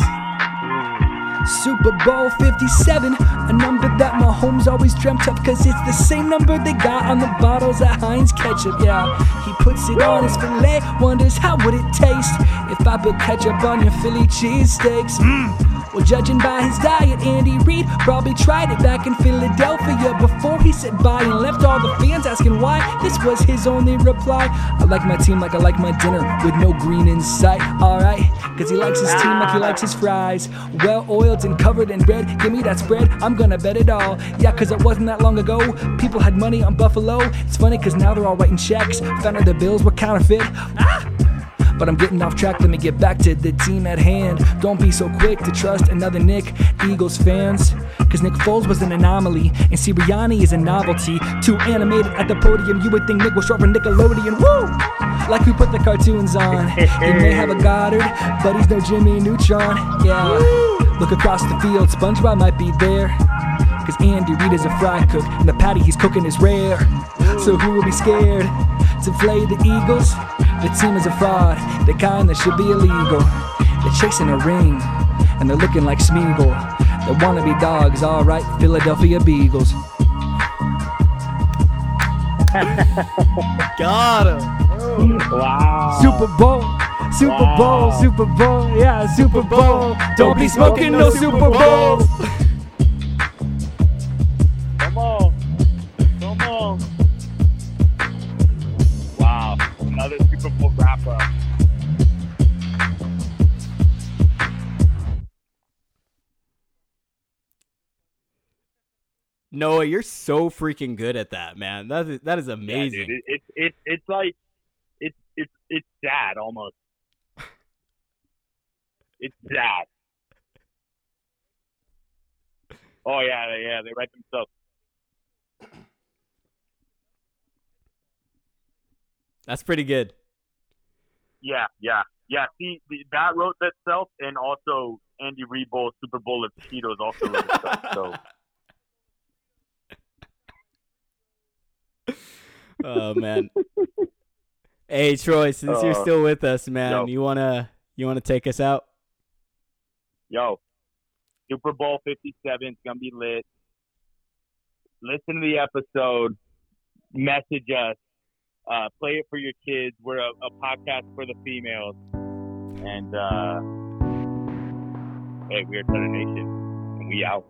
Speaker 3: Super Bowl 57, a number that Mahomes always dreamt of, cause it's the same number they got on the bottles of Heinz ketchup. Yeah, he puts it on his filet, wonders how would it taste if I put ketchup on your Philly cheesesteaks. Mm. Well, judging by his diet, Andy Reid probably tried it back in Philadelphia before he said bye and left all the fans asking why. This was his only reply. I like my team like I like my dinner with no green in sight. Alright, cause he likes his team like he likes his fries. Well oiled and covered in bread. Give me that spread, I'm gonna bet it all. Yeah, cause it wasn't that long ago. People had money on Buffalo. It's funny cause now they're all writing checks. Found out the bills were counterfeit. Ah! But I'm getting off track, let me get back to the team at hand. Don't be so quick to trust another Nick, Eagles fans. Cause Nick Foles was an anomaly, and Sirianni is a novelty. Too animated at the podium, you would think Nick was short for Nickelodeon. Woo! Like we put the cartoons on. He may have a Goddard, but he's no Jimmy Neutron. Yeah. Look across the field, SpongeBob might be there. Cause Andy Reid is a fry cook, and the patty he's cooking is rare. So who will be scared to play the Eagles? The team is a fraud, the kind that should be illegal. They're chasing a ring, and they're looking like Smeagol. They wanna be dogs, alright, Philadelphia Beagles.
Speaker 2: Got him. Oh.
Speaker 7: wow.
Speaker 3: Super Bowl, Super Bowl, Super Bowl, yeah, Super Bowl. Don't be smoking no Super Bowls.
Speaker 2: Noah, you're so freaking good at that, man. That is that is amazing.
Speaker 7: Yeah, dude, it, it's it's it's like it's it's it's sad almost. It's sad. Oh yeah, yeah, they write themselves.
Speaker 2: That's pretty good.
Speaker 7: Yeah, yeah, yeah. See, the, that wrote itself, and also Andy Reid Super Bowl of Cheetos also wrote itself. So
Speaker 2: oh man. Hey Troy, since you're
Speaker 7: Uh,
Speaker 2: still with us, man,
Speaker 7: yo.
Speaker 2: you wanna you wanna take us out?
Speaker 7: yo, Super Bowl Fifty Seven is gonna be lit. listen to the episode, message us, uh, play it for your kids. We're a, a podcast for the females, and uh, hey, we are Tutter Nation, and we out.